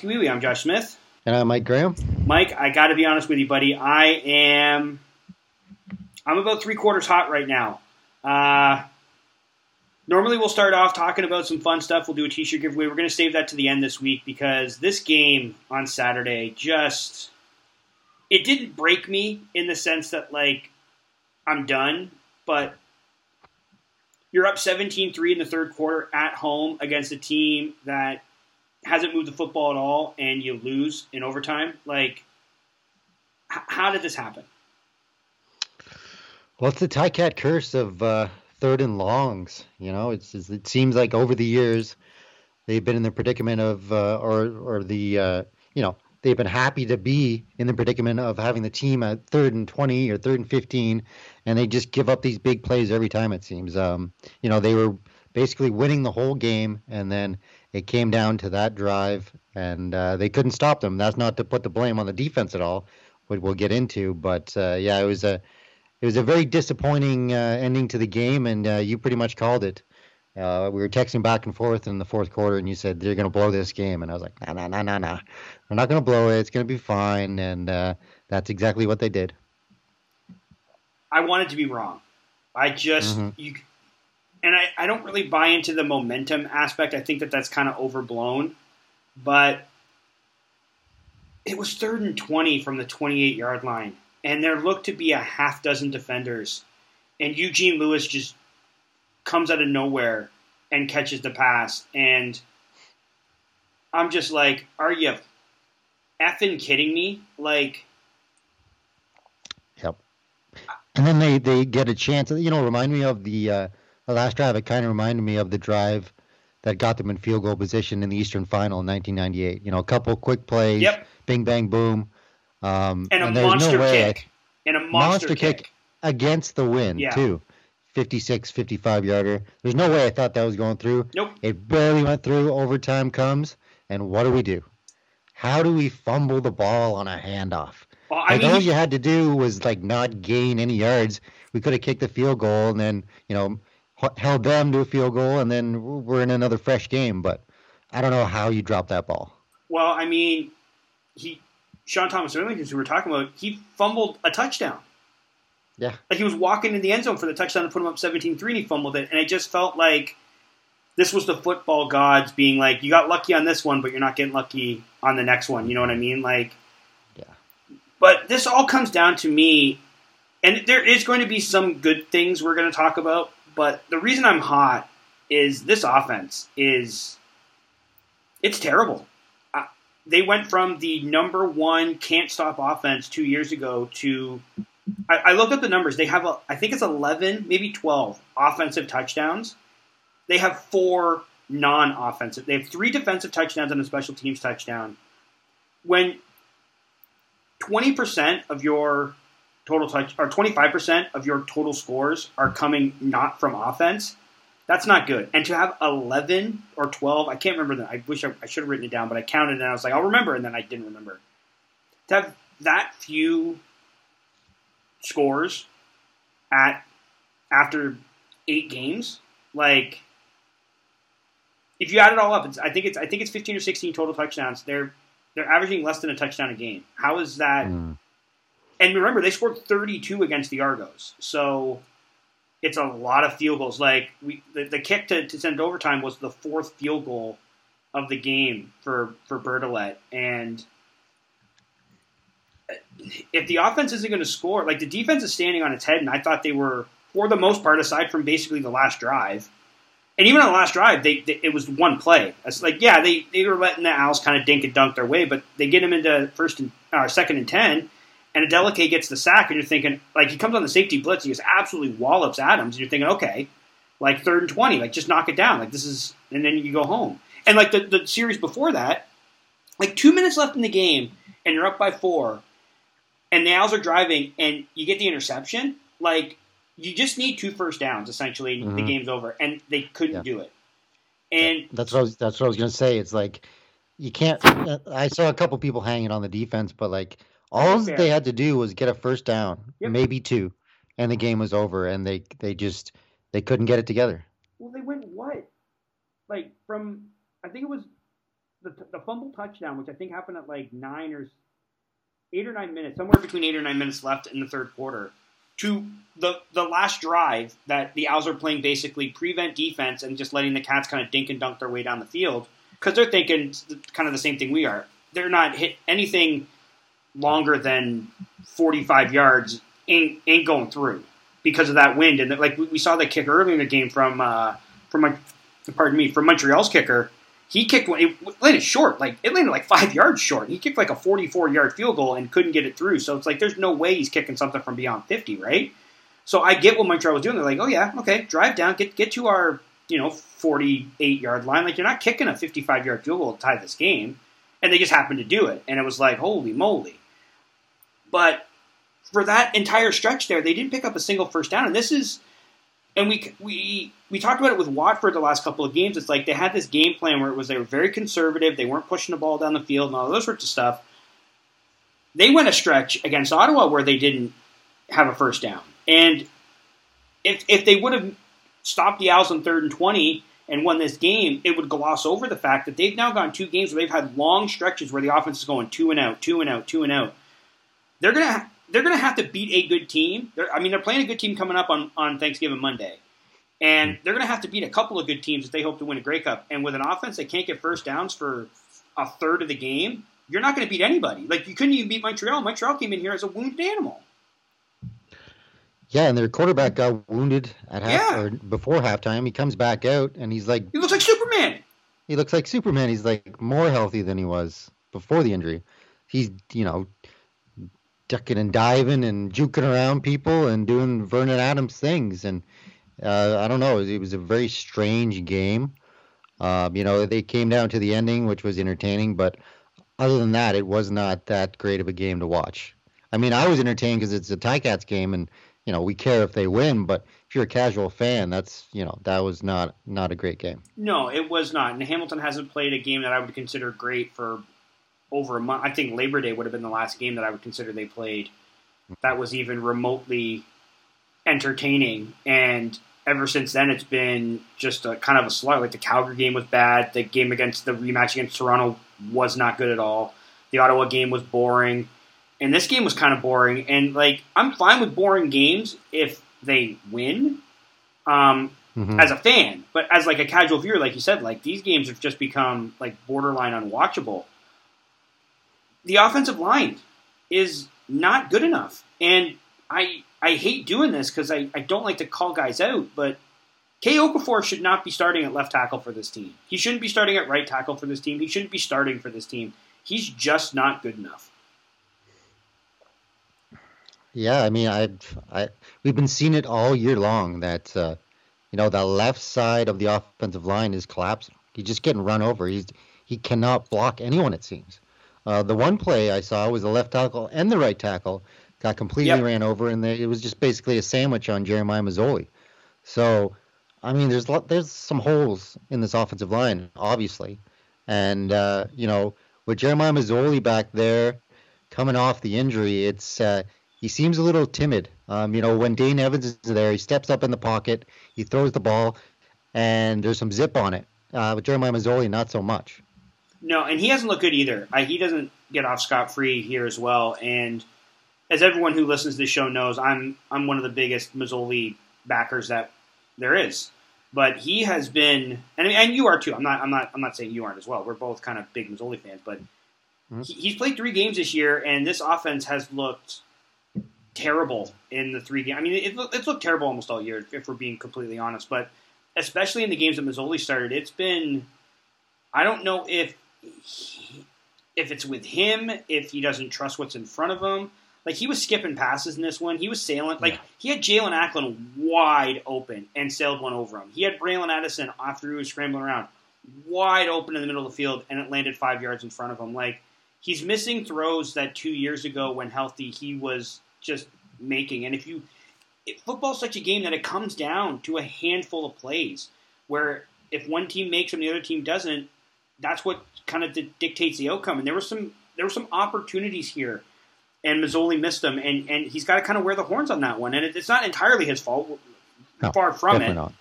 Welcome to Wee Wee. I'm Josh Smith. And I'm Mike Graham. Mike, I got to be honest with you, buddy. I am. I'm about three quarters hot right now. Uh, normally, we'll start off talking about some fun stuff. We'll do a t-shirt giveaway. We're going to save that to the end this week because this game on Saturday just it didn't break me in the sense that like I'm done, but you're up 17-3 in the third quarter at home against a team that hasn't moved the football at all and you lose in overtime like h- how did this happen Well, it's the Ticat curse of uh, third and longs. You know, it's, it's it seems like over the years they've been in the predicament of, uh, or or the, uh, you know, they've been happy to be in the predicament of having the team at third and twenty or third and fifteen, and they just give up these big plays every time. It seems. Um, you know, they were basically winning the whole game, and then it came down to that drive, and uh, they couldn't stop them. That's not to put the blame on the defense at all, which we'll get into. But uh, yeah, it was a it was a very disappointing uh, ending to the game, and uh, you pretty much called it. Uh, we were texting back and forth in the fourth quarter, and you said they're going to blow this game, and I was like, nah, nah, nah, nah, nah. They're not going to blow it. It's going to be fine, and uh, that's exactly what they did. i wanted to be wrong i just Mhm. you and I, I don't really buy into the momentum aspect i think that that's kind of overblown but it was third and 20 from the 28 yard line and there looked to be a half dozen defenders and eugene lewis just comes out of nowhere and catches the pass and i'm just like are you effing kidding me like Yep. And then they, they get a chance. You know, remind me of the uh, the last drive. It kind of reminded me of the drive that got them in field goal position in the Eastern Final in 1998. You know, a couple quick plays, Yep. bing bang boom, um, and a monster no way I- kick and a monster, monster kick. kick. against the wind Yeah. too. 56, 55 yarder. There's no way I thought that was going through. Nope. It barely went through. Overtime comes, and what do we do? How do we fumble the ball on a handoff? Well, I Like mean, all you had to do was like not gain any yards. We could have kicked the field goal and then you know held them to a field goal, and then we're in another fresh game. But I don't know how you drop that ball. well, I mean, he Sean Thomas Erlington, who we were talking about, he fumbled a touchdown. Yeah. Like he was walking in the end zone for the touchdown to put him up 17-3 and he fumbled it. And it just felt like this was the football gods being like, you got lucky on this one, but you're not getting lucky on the next one. You know what I mean? Like, Yeah. But this all comes down to me, and there is going to be some good things we're going to talk about. But the reason I'm hot is this offense is it's terrible. They went from the number one can't stop offense two years ago to I, I looked up the numbers. They have a, I think it's 11, maybe 12 offensive touchdowns. They have four non-offensive. They have three defensive touchdowns and a special teams touchdown. When 20% of your total touch or 25% of your total scores are coming not from offense, that's not good. And to have 11 or 12, I can't remember that. I wish I, I should have written it down, but I counted and I was like, I'll remember, and then I didn't remember. To have that few scores at after eight games, like if you add it all up, I think it's I think it's 15 or 16 total touchdowns. They're they're averaging less than a touchdown a game. How is that? Mm. And remember, they scored 32 against the Argos, so it's a lot of field goals. Like we, the, the kick to, to send overtime was the fourth field goal of the game for for Bertolet, and if the offense isn't going to score, like the defense is standing on its head, and I thought they were, for the most part, aside from basically the last drive, and even on the last drive, they, they it was one play. It's like, yeah, they, they were letting the Owls kind of dink and dunk their way, but they get them into first and uh, second and ten, and Adeleke gets the sack, and you're thinking, like, he comes on the safety blitz, he just absolutely wallops Adams, and you're thinking, okay, like third and twenty, like just knock it down, like this is, and then you go home. And like the the series before that, like two minutes left in the game, and you're up by four, and the Owls are driving, and you get the interception, like you just need two first downs essentially. Mm-hmm. The game's over, and they couldn't yeah. do it. And that's what I was, that's what I was going to say. It's like you can't. I saw a couple people hanging on the defense, but like all they had to do was get a first down, yep. maybe two, and the game was over. And they they just they couldn't get it together. Well, they went what? Like from I think it was the the fumble touchdown, which I think happened at like nine or eight or nine minutes, somewhere between eight or nine minutes left in the third quarter to the the last drive that the Owls are playing basically prevent defense and just letting the Cats kind of dink and dunk their way down the field because they're thinking kind of the same thing we are. They're not hit anything longer than 45 yards ain't ain't going through because of that wind and like we saw that kick earlier in the game from uh, from pardon me from Montreal's kicker he kicked one. It landed short. Like it landed like five yards short. He kicked like a 44 yard field goal and couldn't get it through. So it's like there's no way he's kicking something from beyond 50, right? So I get what Montreal was doing. They're like, oh yeah, okay, drive down, get get to our you know 48 yard line. Like you're not kicking a 55 yard field goal to tie this game, and they just happened to do it. And it was like, holy moly! But for that entire stretch there, they didn't pick up a single first down. And this is and we we we talked about it with Watford the last couple of games. It's like they had this game plan where it was they were very conservative, they weren't pushing the ball down the field and all those sorts of stuff. They went a stretch against Ottawa where they didn't have a first down, and if if they would have stopped the Owls on third and twenty and won this game, it would gloss over the fact that they've now gone two games where they've had long stretches where the offense is going two and out, two and out, two and out. They're gonna they're going to have to beat a good team. They're, I mean, they're playing a good team coming up on, on Thanksgiving Monday. And mm-hmm. they're going to have to beat a couple of good teams if they hope to win a Grey Cup. And with an offense that can't get first downs for a third of the game, you're not going to beat anybody. Like, you couldn't even beat Montreal. Montreal came in here as a wounded animal. Yeah, and their quarterback got wounded at half yeah. or before halftime. He comes back out and he's like He looks like Superman. He looks like Superman. He's like more healthy than he was before the injury. He's, you know, ducking and diving and juking around people and doing Vernon Adams things. And uh, I don't know, it was a very strange game. Um, you know, they came down to the ending, which was entertaining, but other than that, it was not that great of a game to watch. I mean, I was entertained because it's a Ticats game, and you know we care if they win. But if you're a casual fan, that's you know that was not not a great game. No, it was not. And Hamilton hasn't played a game that I would consider great for over a month. I think Labor Day would have been the last game that I would consider they played that was even remotely entertaining. And ever since then, it's been just a kind of a slug. Like the Calgary game was bad. The game against the rematch against Toronto was not good at all. The Ottawa game was boring. And this game was kind of boring. And like, I'm fine with boring games if they win. Um, mm-hmm. As a fan, but as like a casual viewer, like you said, like these games have just become like borderline unwatchable the offensive line is not good enough. And I I hate doing this because I, I don't like to call guys out, but Kay Okafor should not be starting at left tackle for this team. He shouldn't be starting at right tackle for this team. He shouldn't be starting for this team. He's just not good enough. Yeah, I mean, I, I, we've been seeing it all year long that, uh, you know, the left side of the offensive line is collapsing. He's just getting run over. He's he cannot block anyone. It seems. Uh, the one play I saw was the left tackle and the right tackle got completely yep. ran over, and they, it was just basically a sandwich on Jeremiah Masoli. So, I mean, there's there's some holes in this offensive line, obviously, and uh, you know, with Jeremiah Masoli back there coming off the injury, it's uh, he seems a little timid. Um, you know, when Dane Evans is there, he steps up in the pocket, he throws the ball, and there's some zip on it. Uh, with Jeremiah Masoli, not so much. No, and he hasn't looked good either. I, he doesn't get off scot free here as well. And as everyone who listens to this show knows, I'm I'm one of the biggest Masoli backers that there is. But he has been, and and you are too. I'm not I'm not I'm not saying you aren't as well. We're both kind of big Masoli fans, but Mm-hmm. He, he's played three games this year, and this offense has looked terrible in the three games. I mean, it, it's looked terrible almost all year, if we're being completely honest. But especially in the games that Masoli started, it's been. I don't know if he, if it's with him, if he doesn't trust what's in front of him. Like he was skipping passes in this one. He was sailing. Like yeah. he had Jaelon Acklin wide open and sailed one over him. He had Bralon Addison after he was scrambling around, wide open in the middle of the field, and it landed five yards in front of him. Like he's missing throws that two years ago, when healthy, he was just making. And if you, football's such a game that it comes down to a handful of plays, where if one team makes them, the other team doesn't. That's what kind of dictates the outcome. And there were some there were some opportunities here and Masoli missed them, and, and he's got to kind of wear the horns on that one. And it, it's not entirely his fault, no, far from it. Not.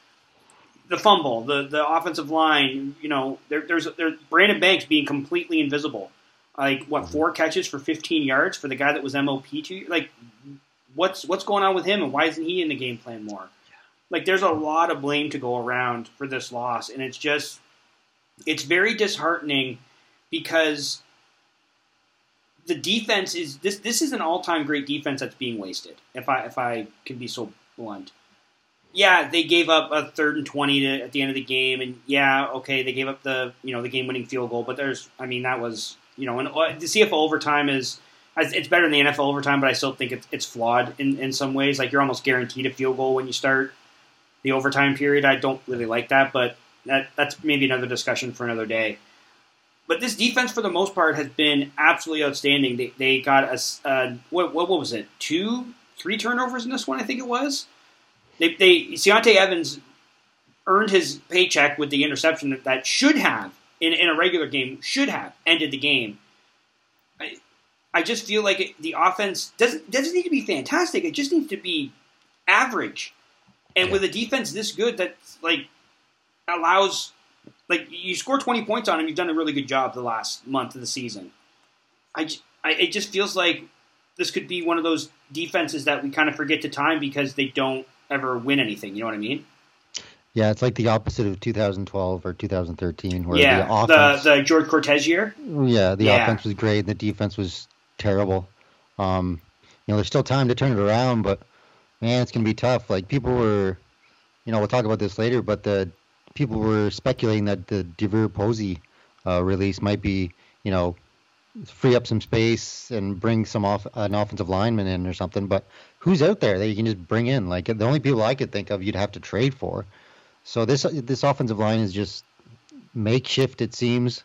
The fumble, the the offensive line, you know, there, there's there's Brandon Banks being completely invisible. Like what mm-hmm. four catches for 15 yards for the guy that was MOP to like what's what's going on with him and why isn't he in the game plan more? Like there's a lot of blame to go around for this loss, and it's just it's very disheartening because the defense is this. This is an all-time great defense that's being wasted. If I if I can be so blunt. Yeah, they gave up a third and twenty to, at the end of the game, and yeah, okay, they gave up the you know the game-winning field goal. But there's, I mean, that was you know, and uh, the CFL overtime is it's better than the NFL overtime, but I still think it's, it's flawed in, in some ways. Like you're almost guaranteed a field goal when you start the overtime period. I don't really like that, but that that's maybe another discussion for another day. But this defense, for the most part, has been absolutely outstanding. They, they got a uh, what, what, what was it? Two, three turnovers in this one, I think it was. They they Evans earned his paycheck with the interception that, that should have in, in a regular game should have ended the game. I, I just feel like it, the offense doesn't doesn't need to be fantastic. It just needs to be average. And yeah. with a defense this good, that's like allows like you score 20 points on him, you've done a really good job the last month of the season. I, I it just feels like this could be one of those defenses that we kind of forget to time because they don't ever win anything. You know what I mean? Yeah, it's like the opposite of 2012 or 2013, where yeah, the offense, the, the George Cortez year. Yeah, the yeah. offense was great, and the defense was terrible. Um, you know, there's still time to turn it around, but man, it's going to be tough. Like people were, you know, we'll talk about this later, but the people were speculating that the DeVier Posey uh, release might be, you know, free up some space and bring some off an offensive lineman in or something. But who's out there that you can just bring in? Like the only people I could think of, you'd have to trade for. So this this offensive line is just makeshift. It seems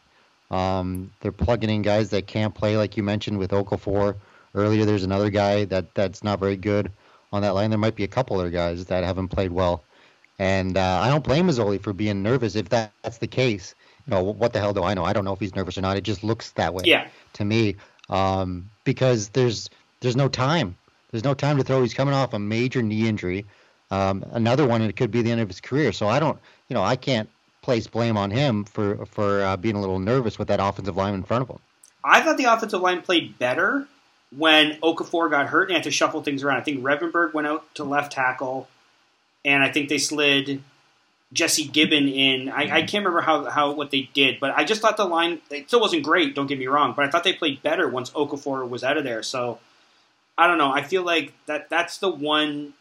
um, they're plugging in guys that can't play, like you mentioned with Okafor earlier. There's another guy that that's not very good on that line. There might be a couple other guys that haven't played well. And uh, I don't blame Masoli for being nervous if that, that's the case. You know, what the hell do I know? I don't know if he's nervous or not. It just looks that way yeah. to me um, because there's there's no time. There's no time to throw. He's coming off a major knee injury. Um, another one, and it could be the end of his career. So I don't, you know, I can't place blame on him for for uh, being a little nervous with that offensive line in front of him. I thought the offensive line played better when Okafor got hurt and had to shuffle things around. I think Revenberg went out to left tackle and I think they slid Jesse Gibbon in. I, I, can't remember how, how what they did, but I just thought the line it still wasn't great. Don't get me wrong, but I thought they played better once Okafor was out of there. So I don't know. I feel like that that's the one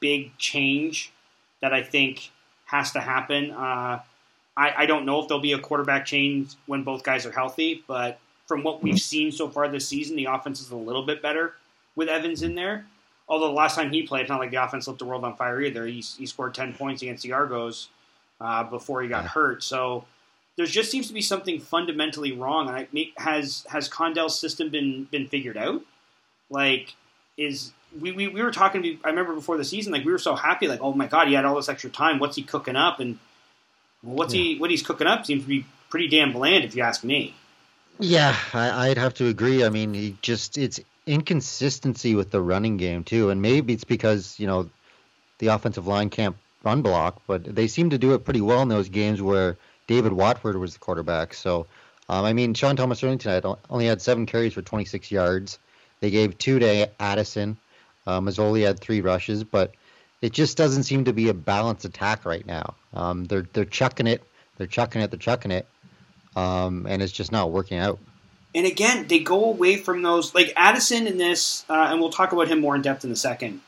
big change that I think has to happen. Uh, I, I don't know if there'll be a quarterback change when both guys are healthy, but from what we've seen so far this season, the offense is a little bit better with Evans in there. Although the last time he played, it's not like the offense lit the world on fire either. He, he scored 10 points against the Argos uh, before he got hurt. So there just seems to be something fundamentally wrong. And I, has has Condell's system been been figured out? Like, is we, we, we were talking. I remember before the season, like we were so happy, like oh my god, he had all this extra time. What's he cooking up? And what's yeah. he what he's cooking up seems to be pretty damn bland, if you ask me. Yeah, I, would have to agree. I mean, he just it's inconsistency with the running game too, and maybe it's because you know the offensive line can't run block, but they seem to do it pretty well in those games where David Watford was the quarterback. So, um, I mean, Sean Thomas Erlington tonight only had seven carries for 26 yards. They gave two to Addison. Uh, Masoli had three rushes, but it just doesn't seem to be a balanced attack right now. Um, they're they're chucking it, they're chucking it, they're chucking it, um, and it's just not working out. And again, they go away from those like Addison in this, uh, and we'll talk about him more in depth in a second.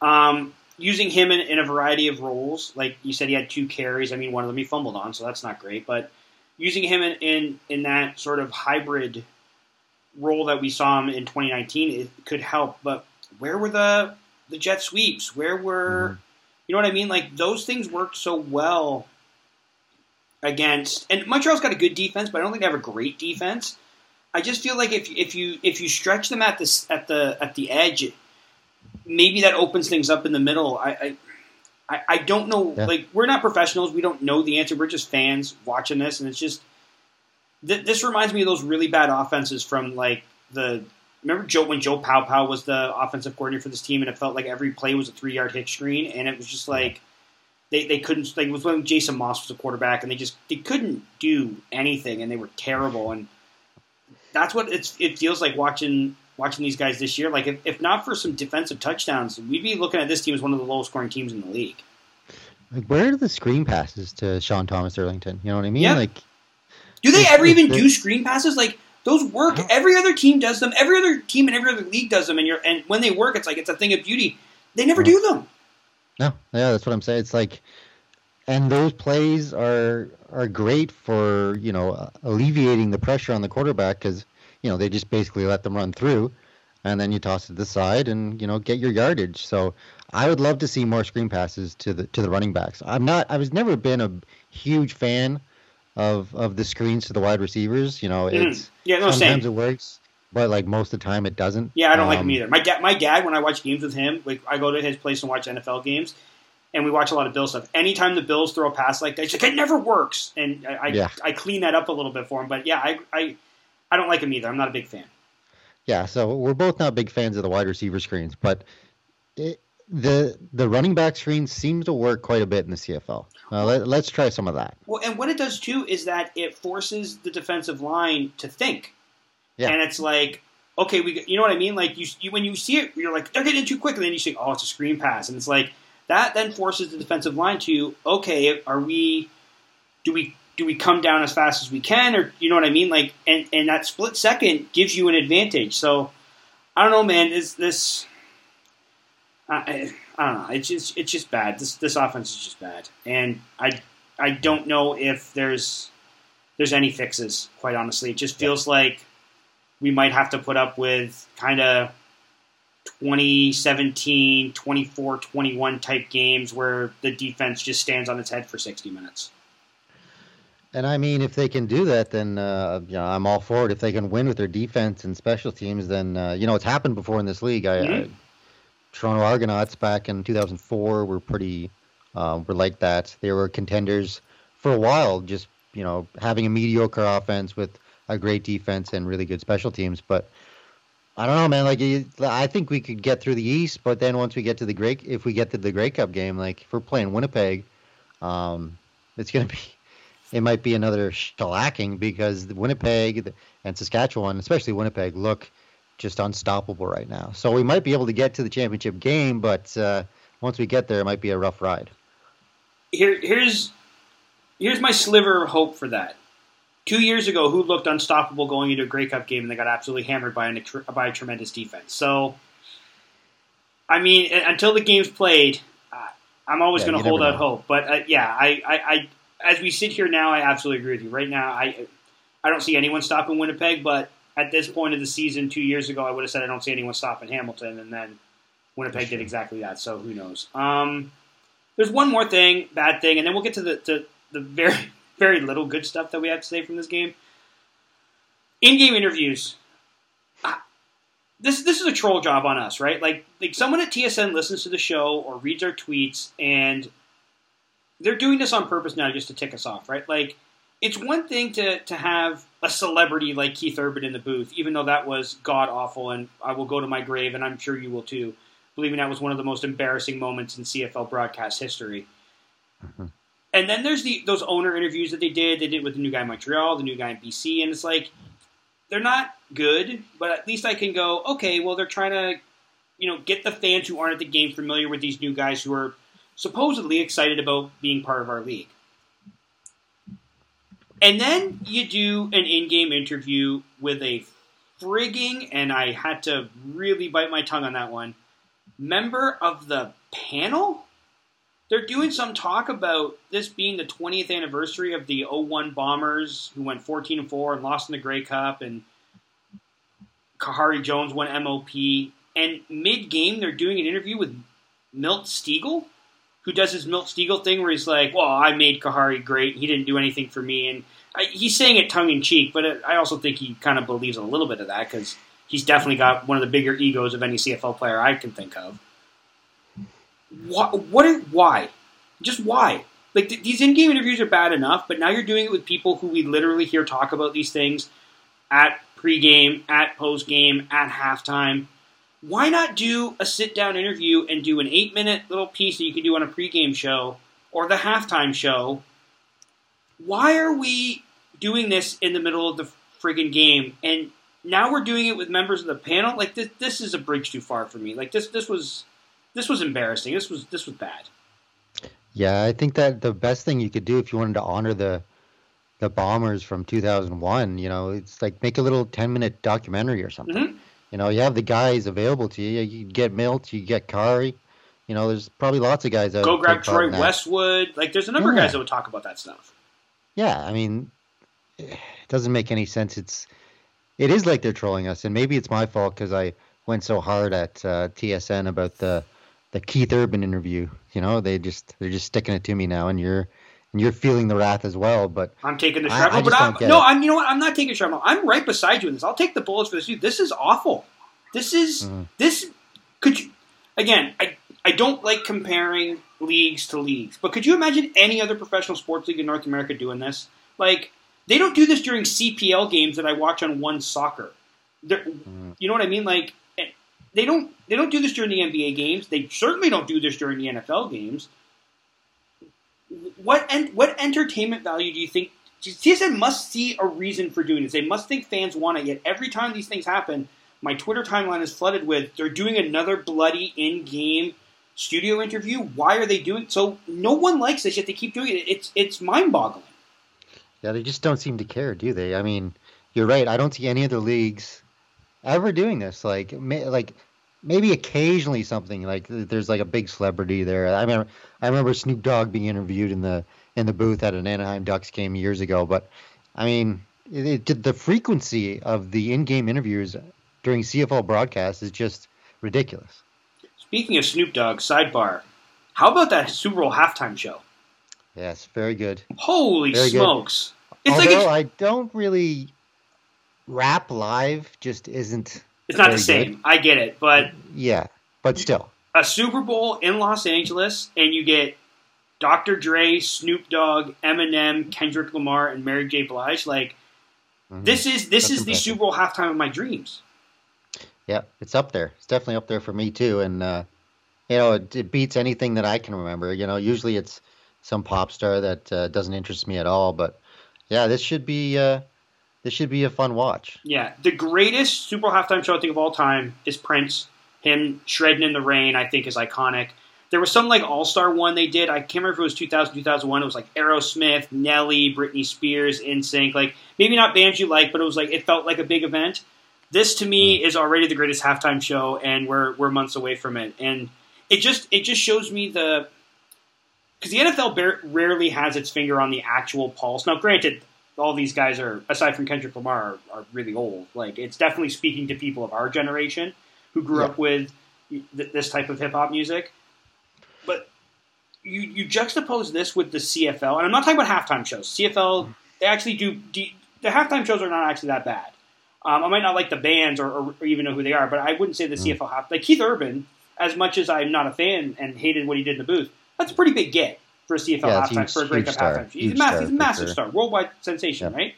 Um, using him in, in, a variety of roles, like you said, he had two carries. I mean, one of them he fumbled on, so that's not great. But using him in in, in that sort of hybrid role that we saw him in 2019, it could help. But where were the the jet sweeps? Where were mm-hmm. you know what I mean? Like those things worked so well against, and Montreal's got a good defense, but I don't think they have a great defense. I just feel like if if you if you stretch them at this at the at the edge, maybe that opens things up in the middle. I I, I don't know. Yeah. Like we're not professionals. We don't know the answer. We're just fans watching this, and it's just th- this reminds me of those really bad offenses from like the remember Joe when Joe Paopao was the offensive coordinator for this team, and it felt like every play was a three yard hitch screen, and it was just like they, they couldn't like it was when Jason Maas was a quarterback, and they just they couldn't do anything, and they were terrible and that's what it's, it feels like watching watching these guys this year. Like if, if not for some defensive touchdowns, we'd be looking at this team as one of the lowest scoring teams in the league. Like where are the screen passes to Sean Thomas Erlington? You know what I mean? Yeah. Like do they ever even do screen passes? Like those work. Every other team does them. Every other team in every other league does them. And you're and when they work, it's like it's a thing of beauty. They never do them. No, yeah, that's what I'm saying. It's like, and those plays are are great for you know alleviating the pressure on the quarterback because you know they just basically let them run through, and then you toss it to the side and you know get your yardage. So I would love to see more screen passes to the to the running backs. I'm not. I was never been a huge fan of of the screens to the wide receivers. You know, mm. it's yeah, no, sometimes same. it works, but like most of the time it doesn't. Yeah, I don't um, like him either. My dad, my dad, when I watch games with him, like I go to his place and watch NFL games and we watch a lot of Bill stuff. Anytime the Bills throw a pass like that, he's like, it never works. And I, yeah. I, I, clean that up a little bit for him. But yeah, I, I, I don't like him either. I'm not a big fan. Yeah, so we're both not big fans of the wide receiver screens, but it, the the running back screen seems to work quite a bit in the CFL. Uh, let, us try some of that. Well, and what it does too is that it forces the defensive line to think. Yeah. And it's like, okay, we, you know what I mean? Like you, you when you see it, you're like, they're getting too quick, and then you say, oh, it's a screen pass, and it's like that then forces the defensive line to okay, are we do we do we come down as fast as we can, or you know what I mean? Like, and and that split second gives you an advantage. So I don't know, man. Is this? I, I don't know. It's just it's just bad. This this offense is just bad, and I I don't know if there's there's any fixes. Quite honestly, it just feels like we might have to put up with kind of 2017, 24, 21 type games where the defense just stands on its head for 60 minutes. And I mean, if they can do that, then uh, you know, I'm all for it. If they can win with their defense and special teams, then uh, you know it's happened before in this league. I, mm-hmm. I, Toronto Argonauts back in 2004 were pretty uh, were like that. They were contenders for a while, just you know having a mediocre offense with a great defense and really good special teams. But I don't know, man. Like, I think we could get through the East, but then once we get to the Great, if we get to the Grey Cup game, like if we're playing Winnipeg, um, it's gonna be, it might be another shellacking because Winnipeg and Saskatchewan, especially Winnipeg, look just unstoppable right now. So we might be able to get to the championship game, but uh, once we get there, it might be a rough ride. Here, here's here's my sliver of hope for that. Two years ago, who looked unstoppable going into a Grey Cup game and they got absolutely hammered by, an, by a tremendous defense. So, I mean, until the game's played, uh, I'm always yeah, going to hold out hope. But uh, yeah, I, I, I, as we sit here now, I absolutely agree with you. Right now, I, I don't see anyone stopping Winnipeg. But at this point of the season, two years ago, I would have said I don't see anyone stopping Hamilton, and then Winnipeg did exactly that. So who knows? Um, there's one more thing, bad thing, and then we'll get to the to the very very little good stuff that we have to say from this game. In-game interviews. This this is a troll job on us, right? Like like someone at TSN listens to the show or reads our tweets, and they're doing this on purpose now just to tick us off, right? Like it's one thing to to have a celebrity like Keith Urban in the booth, even though that was god awful, and I will go to my grave, and I'm sure you will too, believing that was one of the most embarrassing moments in CFL broadcast history. Mm-hmm. And then there's the those owner interviews that they did. They did with the new guy in Montreal, the new guy in BC, and it's like they're not good, but at least I can go, okay, well they're trying to, you know, get the fans who aren't at the game familiar with these new guys who are supposedly excited about being part of our league. And then you do an in-game interview with a frigging, and I had to really bite my tongue on that one, member of the panel. They're doing some talk about this being the 20th anniversary of the 01 Bombers, who went 14 and 4 and lost in the Grey Cup, and Khari Jones won MOP. And mid-game, they're doing an interview with Milt Stegall, who does his Milt Stegall thing where he's like, "Well, I made Khari great. He didn't do anything for me," and I, he's saying it tongue in cheek, but it, I also think he kind of believes a little bit of that because he's definitely got one of the bigger egos of any CFL player I can think of. What? What? Why? Just why? Like th- these in-game interviews are bad enough, but now you're doing it with people who we literally hear talk about these things at pregame, at postgame, at halftime why not do a sit down interview and do an eight minute little piece that you can do on a pregame show or the halftime show? Why are we doing this in the middle of the friggin' game? And now we're doing it with members of the panel. Like this, this is a bridge too far for me. Like this, this was, this was embarrassing. This was, this was bad. Yeah, I think that the best thing you could do if you wanted to honor the the bombers from 2001, you know, it's like make a little 10 minute documentary or something. Mm-hmm. You know, you have the guys available to you. You get Milt, you get Khari. You know, there's probably lots of guys that go grab Troy. Westwood. Like there's a number of guys that would talk about that stuff. Yeah, I mean, it doesn't make any sense. It's it is like they're trolling us, and maybe it's my fault because I went so hard at uh, TSN about the the Keith Urban interview. You know, they just they're just sticking it to me now, and you're and you're feeling the wrath as well. But I'm taking the I- shrapnel, I just but I'm, no, it. I'm. You know what? I'm not taking the shrapnel. I'm right beside you in this. I'll take the bullets for this. Dude, this is awful. This is Mhm. this. Could you again? I I don't like comparing leagues to leagues, but could you imagine any other professional sports league in North America doing this? Like they don't do this during CPL games that I watch on One Soccer. Mm-hmm. You know what I mean? Like they don't they don't do this during the NBA games. They certainly don't do this during the NFL games. What what entertainment value do you think TSN must see a reason for doing this? They must think fans want it. Yet every time these things happen, my Twitter timeline is flooded with they're doing another bloody in-game studio interview. Why are they doing so? No one likes this yet. They keep doing it. It's it's mind-boggling. yeah, they just don't seem to care, do they? I mean, you're right. I don't see any other leagues ever doing this. Like, may, like maybe occasionally something like there's like a big celebrity there. I remember I remember Snoop Dogg being interviewed in the in the booth at an Anaheim Ducks game years ago. But I mean, it, it, the frequency of the in-game interviews during CFL broadcasts is just ridiculous. Speaking of Snoop Dogg, sidebar. How about that Super Bowl halftime show? Yes, very good. Holy Very good. smokes! It's Although like it's, I don't really rap live, just isn't. it's not the same. I get it, but Yeah, but still. a Super Bowl in Los Angeles, and you get Dr. Dre, Snoop Dogg, Eminem, Kendrick Lamar, and Mary J. Blige. Like Mhm. this is this That's is the. Super Bowl halftime of my dreams. Yeah, it's up there. It's definitely up there for me too. And uh, you know, it, it beats anything that I can remember. You know, usually it's some pop star that uh, doesn't interest me at all. But yeah, this should be uh, this should be a fun watch. Yeah, the greatest Super Bowl halftime show I think of all time is Prince. Him shredding in the rain, I think, is iconic. There was some like All Star one they did. I can't remember if it was 2000, 2001. It was like Aerosmith, Nelly, Britney Spears, NSYNC. Like maybe not bands you like, but it was like it felt like a big event. This to me hmm. is already the greatest halftime show, and we're we're months away from it. And it just it just shows me the because the NFL bar- rarely has its finger on the actual pulse. Now, granted, all these guys are aside from Kendrick Lamar are, are really old. Like it's definitely speaking to people of our generation who grew Yeah. up with th- this type of hip hop music. But you you juxtapose this with the CFL, and I'm not talking about halftime shows. CFL they actually do de- the halftime shows are not actually that bad. Um, I might not like the bands or, or, or even know who they are, but I wouldn't say the CFL half like Keith Urban. As much as I'm not a fan and hated what he did in the booth, that's a pretty big get for a CFL Yeah, halftime huge- for a Grey huge Cup star. halftime. He's a, massive, star he's a massive sure. star, worldwide sensation, Yep. right?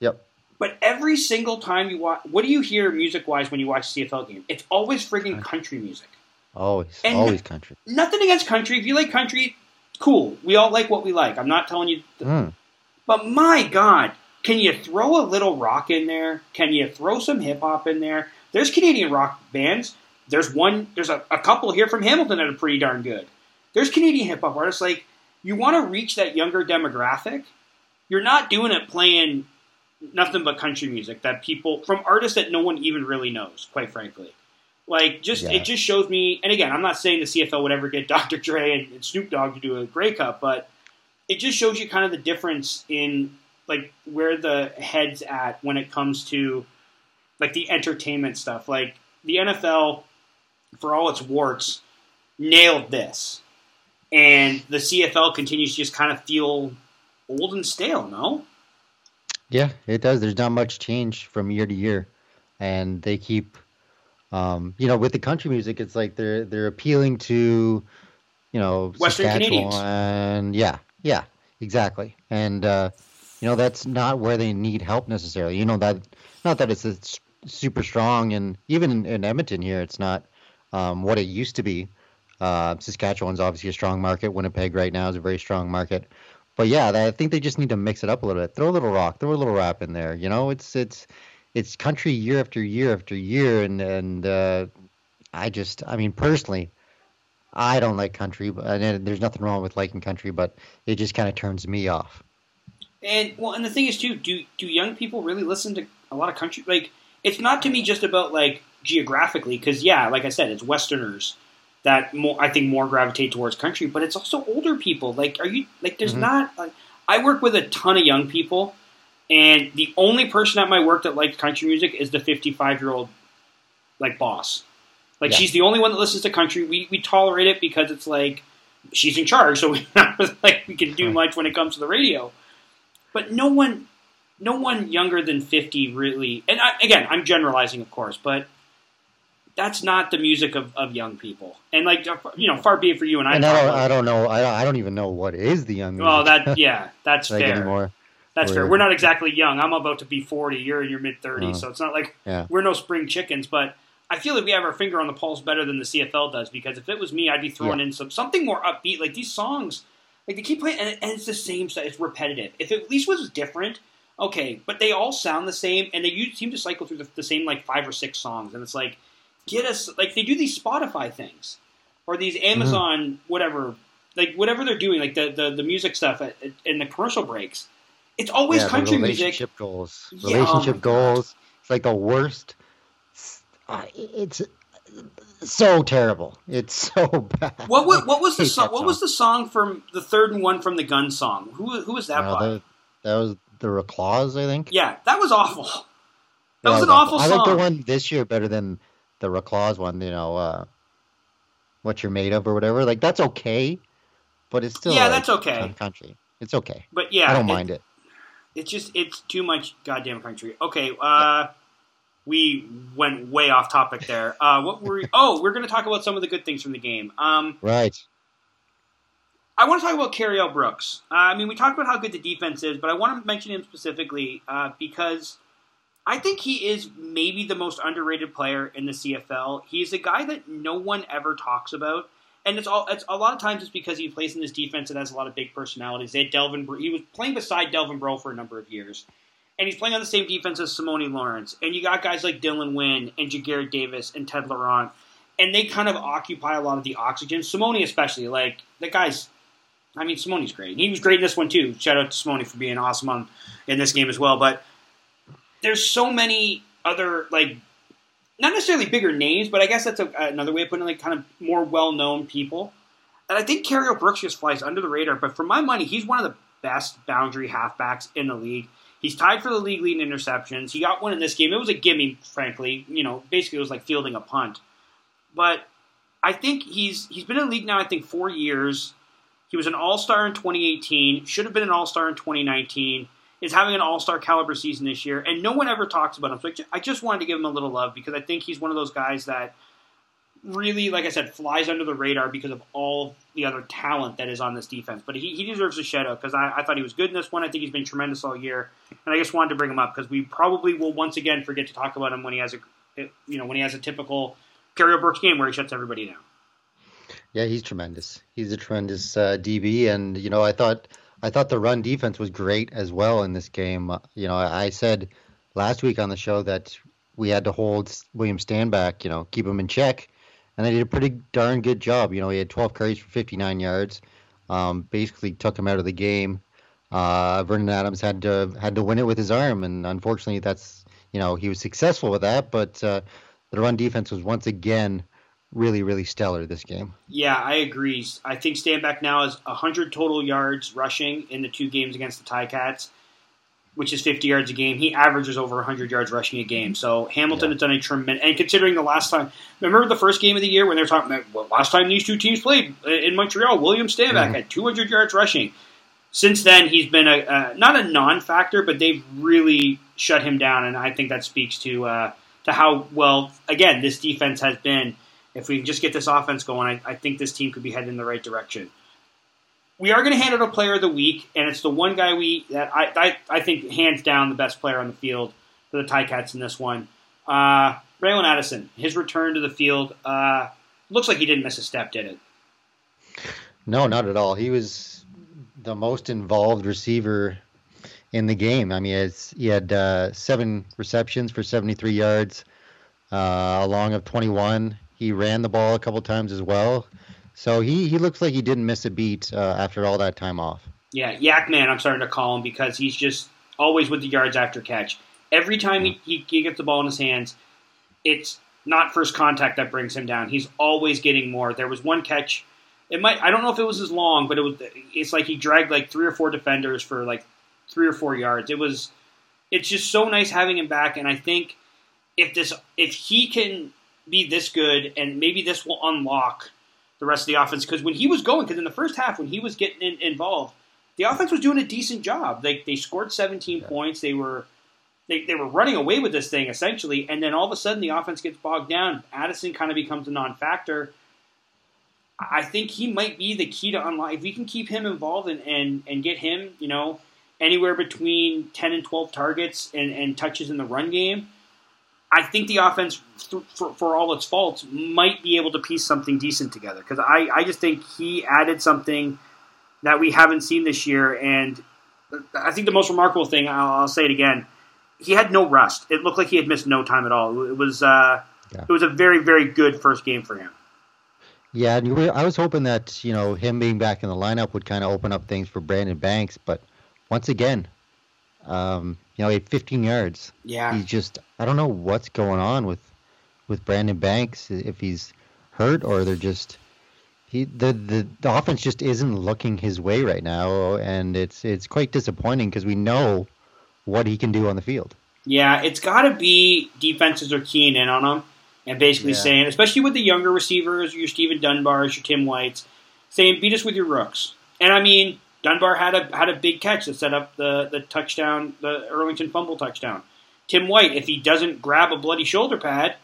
Yep. But every single time you watch, what do you hear music wise when you watch a CFL game? It's always friggin' country music. Always, And- always country. Nothing against country. If you like country, cool. We all like what we like. I'm not telling you. Mm. But my God, can you throw a little rock in there? Can you throw some hip hop in there? There's Canadian rock bands. There's one. There's a, a couple here from Hamilton that are pretty darn good. There's Canadian hip hop artists. Like you want to reach that younger demographic. you're not doing it playing nothing but country music that people from artists that no one even really knows, quite frankly. Like, just Yeah. it just shows me. And again, I'm not saying the CFL would ever get Dr. Dre and, and Snoop Dogg to do a Grey Cup, but it just shows you kind of the difference in like where the head's at when it comes to like the entertainment stuff. Like the NFL, for all its warts, nailed this, and the CFL continues to just kind of feel old and stale. No, Yeah, it does. There's not much change from year to year, and they keep, um, you know, with the country music, it's like they're they're appealing to, you know, Western Canadians. Saskatchewan. Yeah, yeah, exactly. And uh, you know, that's not where they need help necessarily. You know that not that it's, it's super strong, and even in, in Edmonton here, it's not um, what it used to be. Uh, Saskatchewan's obviously a strong market. Winnipeg right now is a very strong market. But yeah, I think they just need to mix it up a little bit. Throw a little rock, throw a little rap in there. You know, it's it's it's country year after year after year, and and uh, I just, I mean, personally, I don't like country, but and there's nothing wrong with liking country, but it just kind of turns me off. and well, and the thing is too, do do young people really listen to a lot of country? Like, it's not to me just about like geographically, because yeah, like I said, it's Westerners that more I think more gravitate towards country, but it's also older people. Like, are you like? There's Mhm. not. Like, I work with a ton of young people, and the only person at my work that likes country music is the 55 year old like boss. Like, Yeah. she's the only one that listens to country. We we tolerate it because it's like she's in charge, so we like we can do much when it comes to the radio. But no one, no one younger than 50 really. And I, again, I'm generalizing, of course, but that's not the music of, of young people. And like you know, far be it for you and I. And I don't, I don't know, I don't, I don't even know what is the young. Music. well, that yeah, that's like fair. anymore. That's fair. We're- not exactly young. I'm about to be 40. You're in your mid 30s, Uh, so it's not like yeah. we're no spring chickens. But I feel like we have our finger on the pulse better than the CFL does because if it was me, I'd be throwing in some something more upbeat. Like these songs, like they keep playing, and, and it's the same stuff. It's repetitive. If it at least was different, okay. But they all sound the same, and they seem to cycle through the, the same like five or six songs, and it's like get us like they do these Spotify things or these Amazon whatever, like whatever they're doing, like the the, the music stuff at, at, in the commercial breaks. It's always yeah, the country music. relationship goals. Yeah, oh Relationship goals. It's like the worst. Uh, It's so terrible. It's so bad. What was, what was the song? What was the song from the third and one from the Gun song? Who who was that Uh, by? that, that was the Reklaws, I think. Yeah, that was awful. That Yeah, was an awful song. I like the one this year better than the Reklaws one. You know, uh, what you're made of or whatever. Like that's okay, but it's still Yeah, like, that's okay. Country. It's okay. But yeah, I don't it- mind it. It's just it's too much goddamn country. Okay, uh, we went way off topic there. Uh, what were we? Oh, we're going to talk about some of the good things from the game. Um, Right. I want to talk about Cariel Brooks. Uh, I mean, we talked about how good the defense is, but I want to mention him specifically uh, because I think he is maybe the most underrated player in the CFL. He's a guy that no one ever talks about, and it's all. It's a lot of times it's because he plays in this defense that has a lot of big personalities. They had Delvin. He was playing beside Delvin Breaux for a number of years, and he's playing on the same defense as Simoni Lawrence. And you got guys like Dylan Wynn and Ja'Gared Davis and Ted Laurent, and they kind of occupy a lot of the oxygen. Simoni especially, like the guy's I mean, Simoni's great. He was great in this one too. Shout out to Simoni for being awesome on, in this game as well. But there's so many other like, not necessarily bigger names, but I guess that's a, another way of putting it. Like, kind of more well-known people. And I think Cariel Brooks just flies under the radar. But for my money, he's one of the best boundary halfbacks in the league. He's tied for the league lead in interceptions. He got one in this game. It was a gimme, frankly. You know, basically it was like fielding a punt. But I think he's he's been in the league now. I think four years. He was an All Star in 2018. Should have been an All Star in 2019. Is having an All Star caliber season this year, and no one ever talks about him. So I just wanted to give him a little love because I think he's one of those guys that really, like I said, flies under the radar because of all the other talent that is on this defense. But he, he deserves a shout out because I, I thought he was good in this one. I think he's been tremendous all year, and I just wanted to bring him up because we probably will once again forget to talk about him when he has a, you know, when he has a typical Cariel Brooks game where he shuts everybody down. Yeah, he's tremendous. He's a tremendous uh, DB, and you know, I thought I thought the run defense was great as well in this game. Uh, you know, I, said last week on the show that we had to hold William Stanback, you know, keep him in check, and they did a pretty darn good job. You know, he had 12 carries for 59 yards, um, basically took him out of the game. Uh, Vernon Adams had to had to win it with his arm, and unfortunately, that's you know he was successful with that, but uh, the run defense was once again really really stellar this game. Yeah, I agree. I think Stanback now is 100 total yards rushing in the two games against the Ticats, which is 50 yards a game. He averages over 100 yards rushing a game. So Hamilton Yeah. has done a tremendous. And considering the last time, remember the first game of the year when they were talking about well, last time these two teams played in Montreal, William Stanback Mhm. had 200 yards rushing. Since then, he's been a, a not a non-factor, but they've really shut him down, and I think that speaks to uh, to how well again this defense has been. If we can just get this offense going, I, I think this team could be heading in the right direction. We are going to hand out a player of the week, and it's the one guy we that I, I, I think hands down the best player on the field for the Ticats in this one. Uh, Bralon Addison, his return to the field uh, looks like he didn't miss a step, did it? No, not at all. He was the most involved receiver in the game. I mean, he had uh, seven receptions for 73 yards, uh, along of 21. He ran the ball a couple times as well. So he, he looks like he didn't miss a beat uh, after all that time off. Yeah, Yak Man, I'm starting to call him because he's just always with the yards after catch. Every time he, he, he gets the ball in his hands, it's not first contact that brings him down. He's always getting more. There was one catch. It might I don't know if it was as long, but it was it's like he dragged like three or four defenders for like three or four yards. It was it's just so nice having him back and I think if this if he can be this good and maybe this will unlock the rest of the offense because when he was going because in the first half when he was getting in, involved the offense was doing a decent job. They they scored 17 Yeah. points. They were they, they were running away with this thing essentially, and then all of a sudden the offense gets bogged down. Addison kind of becomes a non-factor. I think he might be the key to unlock. If we can keep him involved and, and, and get him, you know, anywhere between 10 and 12 targets and, and touches in the run game, I think the offense, th- for, for all its faults, might be able to piece something decent together. Because I, I just think he added something that we haven't seen this year. And I think the most remarkable thing, I'll, I'll say it again, he had no rust. It looked like he had missed no time at all. It was uh, Yeah. it was a very very good first game for him. Yeah, and were, I was hoping that you know him being back in the lineup would kind of open up things for Brandon Banks, but once again, um, you know, he had 15 yards. Yeah, He's just I don't know what's going on with with Brandon Banks if he's hurt or they're just he the the, the offense just isn't looking his way right now, and it's it's quite disappointing because we know what he can do on the field. Yeah, it's got to be defenses are keying in on him and basically Yeah. saying, especially with the younger receivers, your Stephen Dunbars, your Tim Whites, saying beat us with your rooks. And I mean, Dunbar had a had a big catch that set up the the touchdown, the Erlington fumble touchdown. Tim White, if he doesn't grab a bloody shoulder pad,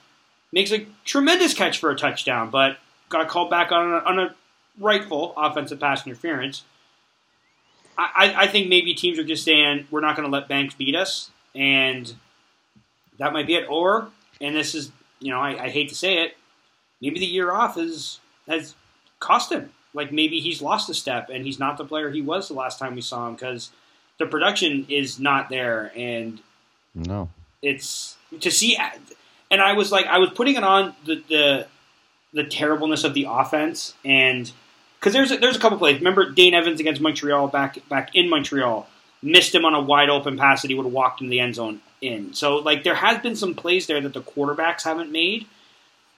makes a tremendous catch for a touchdown, but got called back on a, on a rightful offensive pass interference. I, I- I think maybe teams are just saying we're not going to let Banks beat us, and that might be it. Or, and this is, you know, I, I hate to say it, maybe the year off is has cost him. Like maybe he's lost a step, and he's not the player he was the last time we saw him because the production is not there, and No. it's to see. And I was like, I was putting it on the the, the terribleness of the offense, and because there's a, there's a couple plays. Remember Dane Evans against Montreal back back in Montreal, missed him on a wide open pass that he would have walked in the end zone in. So like there has been some plays there that the quarterbacks haven't made,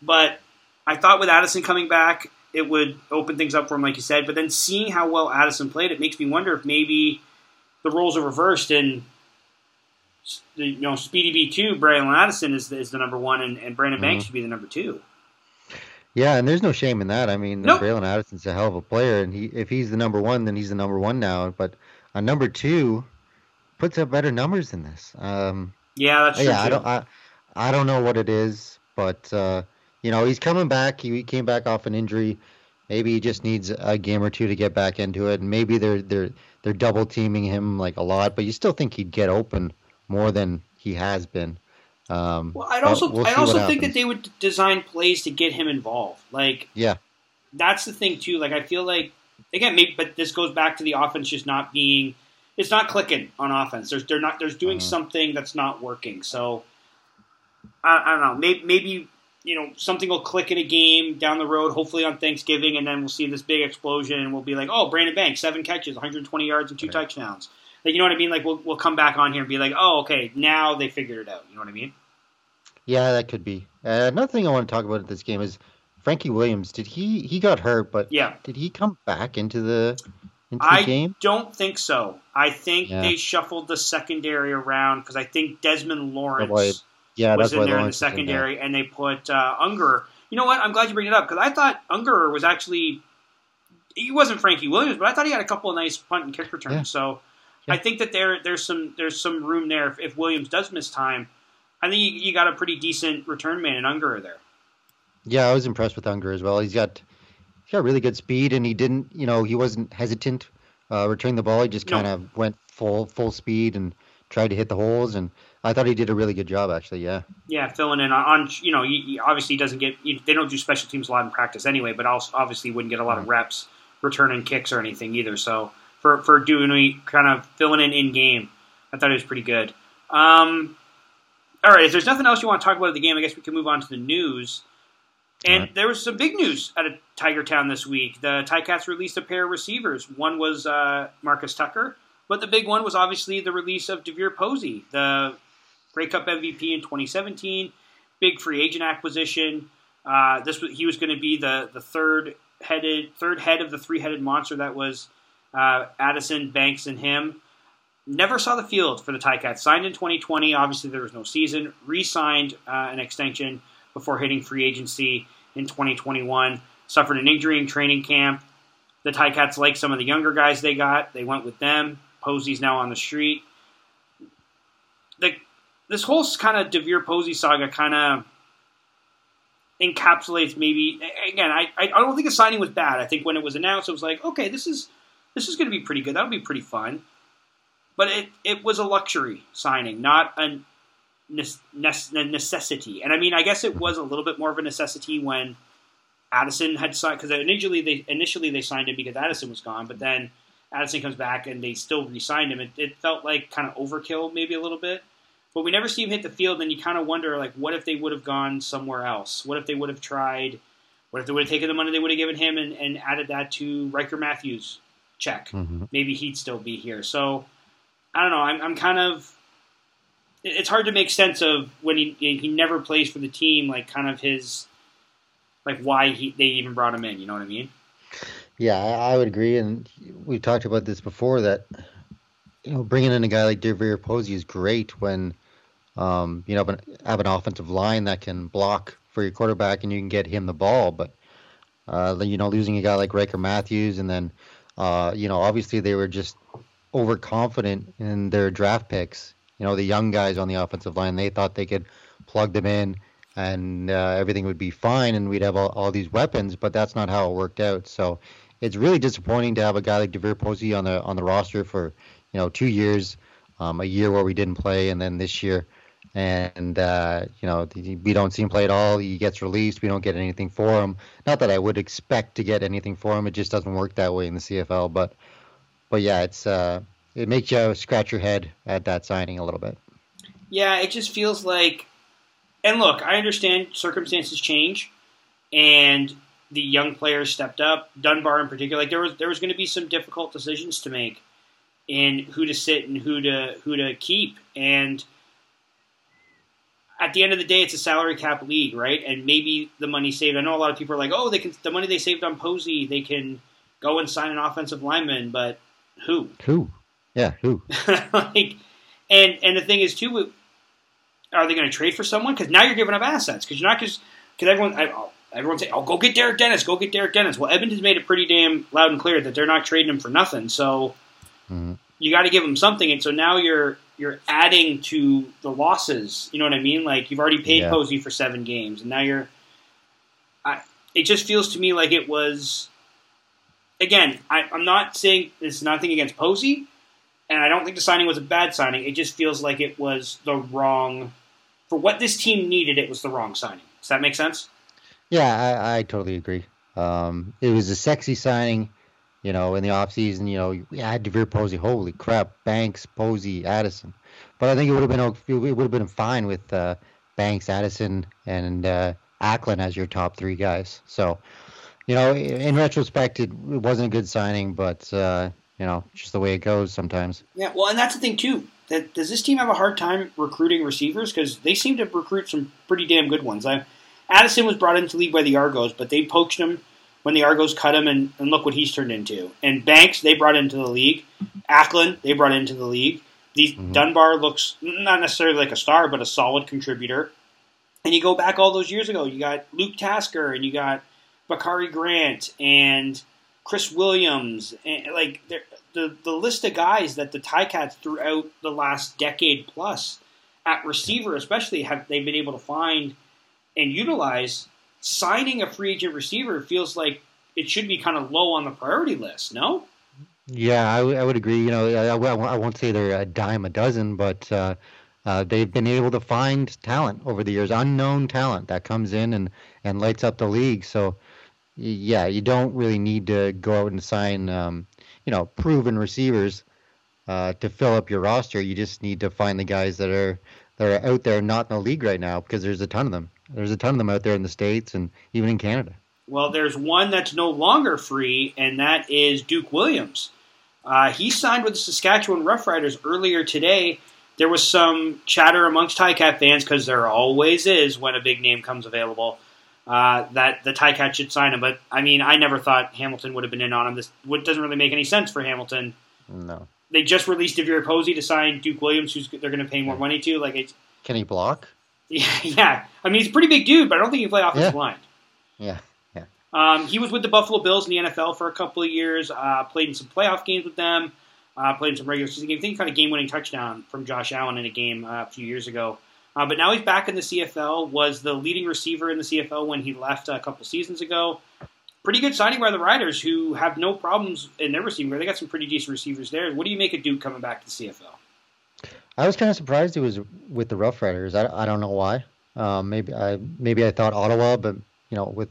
but I thought with Addison coming back, it would open things up for him, like you said. But then seeing how well Addison played, it makes me wonder if maybe the roles are reversed and the, you know Speedy B two, Bralon Addison is the, is the number one, and, and Brandon Banks Mhm. should be the number two. Yeah, and there's no shame in that. I mean, Nope. Bralon Addison's a hell of a player, and he if he's the number one, then he's the number one now. But a number two puts up better numbers than this. Um, Yeah, that's true. yeah, I don't, I, I don't know what it is, but uh, you know, he's coming back. He, came back off an injury. Maybe he just needs a game or two to get back into it. And maybe they're they're they're double teaming him like a lot, but you still think he'd get open more than he has been. Um, Well, I'd also we'll I also think that they would design plays to get him involved. Like Yeah. that's the thing too. Like I feel like again, maybe, but this goes back to the offense just not being. It's not clicking on offense. There's they're not. There's doing Mhm. something that's not working. So I, I don't know. Maybe, maybe you know, something will click in a game down the road, hopefully on Thanksgiving, and then we'll see this big explosion, and we'll be like, oh, Brandon Banks, seven catches, 120 yards, and two right. touchdowns. Like, you know what I mean? Like, we'll we'll come back on here and be like, oh, okay, now they figured it out. You know what I mean? Yeah, that could be. Uh, another thing I want to talk about at this game is Frankie Williams. Did he he got hurt? But yeah, did he come back into the into I the game? I don't think so. I think yeah. they shuffled the secondary around because I think Desmond Lawrence yeah, was in there in the secondary, and they put uh, Unger. You know what? I'm glad you bring it up because I thought Unger was actually he wasn't Frankie Williams, but I thought he had a couple of nice punt and kick returns. Yeah. So yeah. I think that there there's some there's some room there if, if Williams does miss time. I think you, you, got a pretty decent return man in Unger there. Yeah, I was impressed with Unger as well. He's got he's got really good speed, and he didn't you know he wasn't hesitant uh, returning the ball. He just kind of no. went full full speed and tried to hit the holes and I thought he did a really good job, actually. Yeah. Yeah, filling in on, you know, he, he obviously doesn't get. They don't do special teams a lot in practice anyway, but also obviously wouldn't get a lot of reps returning kicks or anything either. So for for doing kind of filling in in game, I thought it was pretty good. Um, all right, if there's nothing else you want to talk about the game, I guess we can move on to the news. And right. there was some big news out of Tiger Town this week. The Ticats released a pair of receivers. One was uh, Marcus Tucker, but the big one was obviously the release of DeVier Posey, the Grey Cup MVP in 2017, big free agent acquisition. Uh, this was, he was going to be the the third headed third head of the three headed monster that was uh, Addison, Banks, and him. Never saw the field for the Ticats. Signed in 2020. Obviously, there was no season. Re-signed uh, an extension before hitting free agency in 2021. Suffered an injury in training camp. The Ticats like some of the younger guys they got. They went with them. Posey's now on the street. This whole kind of DeVier Posey saga kind of encapsulates maybe again I I don't think the signing was bad. I think when it was announced, it was like okay, this is this is going to be pretty good. That'll be pretty fun. But it it was a luxury signing, not a necessity. And I mean, I guess it was a little bit more of a necessity when Addison had signed because initially they initially they signed him because Addison was gone, but then Addison comes back and they still re-signed him. It, it felt like kind of overkill, maybe a little bit but we never see him hit the field. And you kind of wonder, like, what if they would have gone somewhere else? What if they would have tried? What if they would have taken the money they would have given him and, and added that to Ryker Mathews check? Mm-hmm. Maybe he'd still be here. So I don't know. I'm, I'm kind of. It's hard to make sense of when he he never plays for the team. Like, kind of his like why he they even brought him in. You know what I mean? Yeah, I would agree, and we talked about this before that you know bringing in a guy like DeVier Posey is great when um, you know, have an offensive line that can block for your quarterback and you can get him the ball. But uh, you know, losing a guy like Ryker Mathews, and then uh, you know, obviously they were just overconfident in their draft picks. You know, the young guys on the offensive line, they thought they could plug them in and uh, everything would be fine and we'd have all, all these weapons, but that's not how it worked out. So it's really disappointing to have a guy like DeVier Posey on the on the roster for you know two years, um, a year where we didn't play, and then this year and uh, you know we don't see him play at all. He gets released. We don't get anything for him. Not that I would expect to get anything for him. It just doesn't work that way in the CFL. But but yeah, it's uh, it makes you scratch your head at that signing a little bit. Yeah, it just feels like. And look, I understand circumstances change, and the young players stepped up. Dunbar in particular, like there was there was going to be some difficult decisions to make in who to sit and who to who to keep and at the end of the day, it's a salary cap league, right? And maybe the money saved. I know a lot of people are like, "Oh, they can the money they saved on Posey, they can go and sign an offensive lineman." But who? Who? Yeah, who? like, and and the thing is too, are they going to trade for someone? Because now you're giving up assets. Because you're not just because everyone I, everyone say, "Oh, go get Derek Dennis, go get Derek Dennis." Well, Edmonton's made it pretty damn loud and clear that they're not trading him for nothing. So mm-hmm. you got to give him something. And so now you're you're adding to the losses. You know what I mean? Like you've already paid yeah. Posey for seven games, and now you're. I, it just feels to me like it was. Again, I, I'm not saying it's nothing against Posey, and I don't think the signing was a bad signing. It just feels like it was the wrong for what this team needed. It was the wrong signing. Does that make sense? Yeah, I, I totally agree. Um, it was a sexy signing you know, in the offseason, you know, we had DeVier Posey. Holy crap, Banks, Posey, Addison. But I think it would have been it would have been fine with uh, Banks, Addison, and uh, Acklin as your top three guys. So, you know, in retrospect, it, it wasn't a good signing, but uh, you know, just the way it goes sometimes. Yeah, well, and that's the thing too. That does this team have a hard time recruiting receivers because they seem to recruit some pretty damn good ones. I, Addison was brought into the league by the Argos, but they poached him when the Argos cut him, and, and look what he's turned into. And Banks, they brought into the league. Acklin, they brought into the league. These Mhm. Dunbar looks not necessarily like a star, but a solid contributor. And you go back all those years ago, you got Luke Tasker and you got Bakari Grant and Chris Williams, and like the the list of guys that the Ticats throughout the last decade plus at receiver, especially, have they've been able to find and utilize. Signing a free agent receiver feels like it should be kind of low on the priority list. No, Yeah, I, w- I would agree. You know, I, won't say they're a dime a dozen, but uh, uh, they've been able to find talent over the years, unknown talent that comes in and, and lights up the league. So, yeah, you don't really need to go out and sign, um, you know, proven receivers uh, to fill up your roster. You just need to find the guys that are that are out there not in the league right now because there's a ton of them. There's a ton of them out there in the states and even in Canada. Well, there's one that's no longer free, and that is Duke Williams. Uh, he signed with the Saskatchewan Roughriders earlier today. There was some chatter amongst Ticat fans, because there always is when a big name comes available, uh, that the Ticat should sign him. But, I mean, I never thought Hamilton would have been in on him. This doesn't really make any sense for Hamilton. No. They just released DeVier Posey to sign Duke Williams, who's they're going to pay more money to. Like, it's, Can he block? Yeah, yeah. I mean, he's a pretty big dude, but I don't think he can play offensive Yeah. line. Yeah. Um, he was with the Buffalo Bills in the NFL for a couple of years. Uh, played in some playoff games with them. Uh, played in some regular season games. I think he caught a game-winning touchdown from Josh Allen in a game uh, a few years ago. Uh, but now he's back in the CFL. Was the leading receiver in the CFL when he left a couple seasons ago. Pretty good signing by the Riders, who have no problems in their receiving. They got some pretty decent receivers there. What do you make of Duke coming back to the CFL? I was kind of surprised he was with the Rough Riders. I, I don't know why. Um, maybe I maybe I thought Ottawa, but you know, with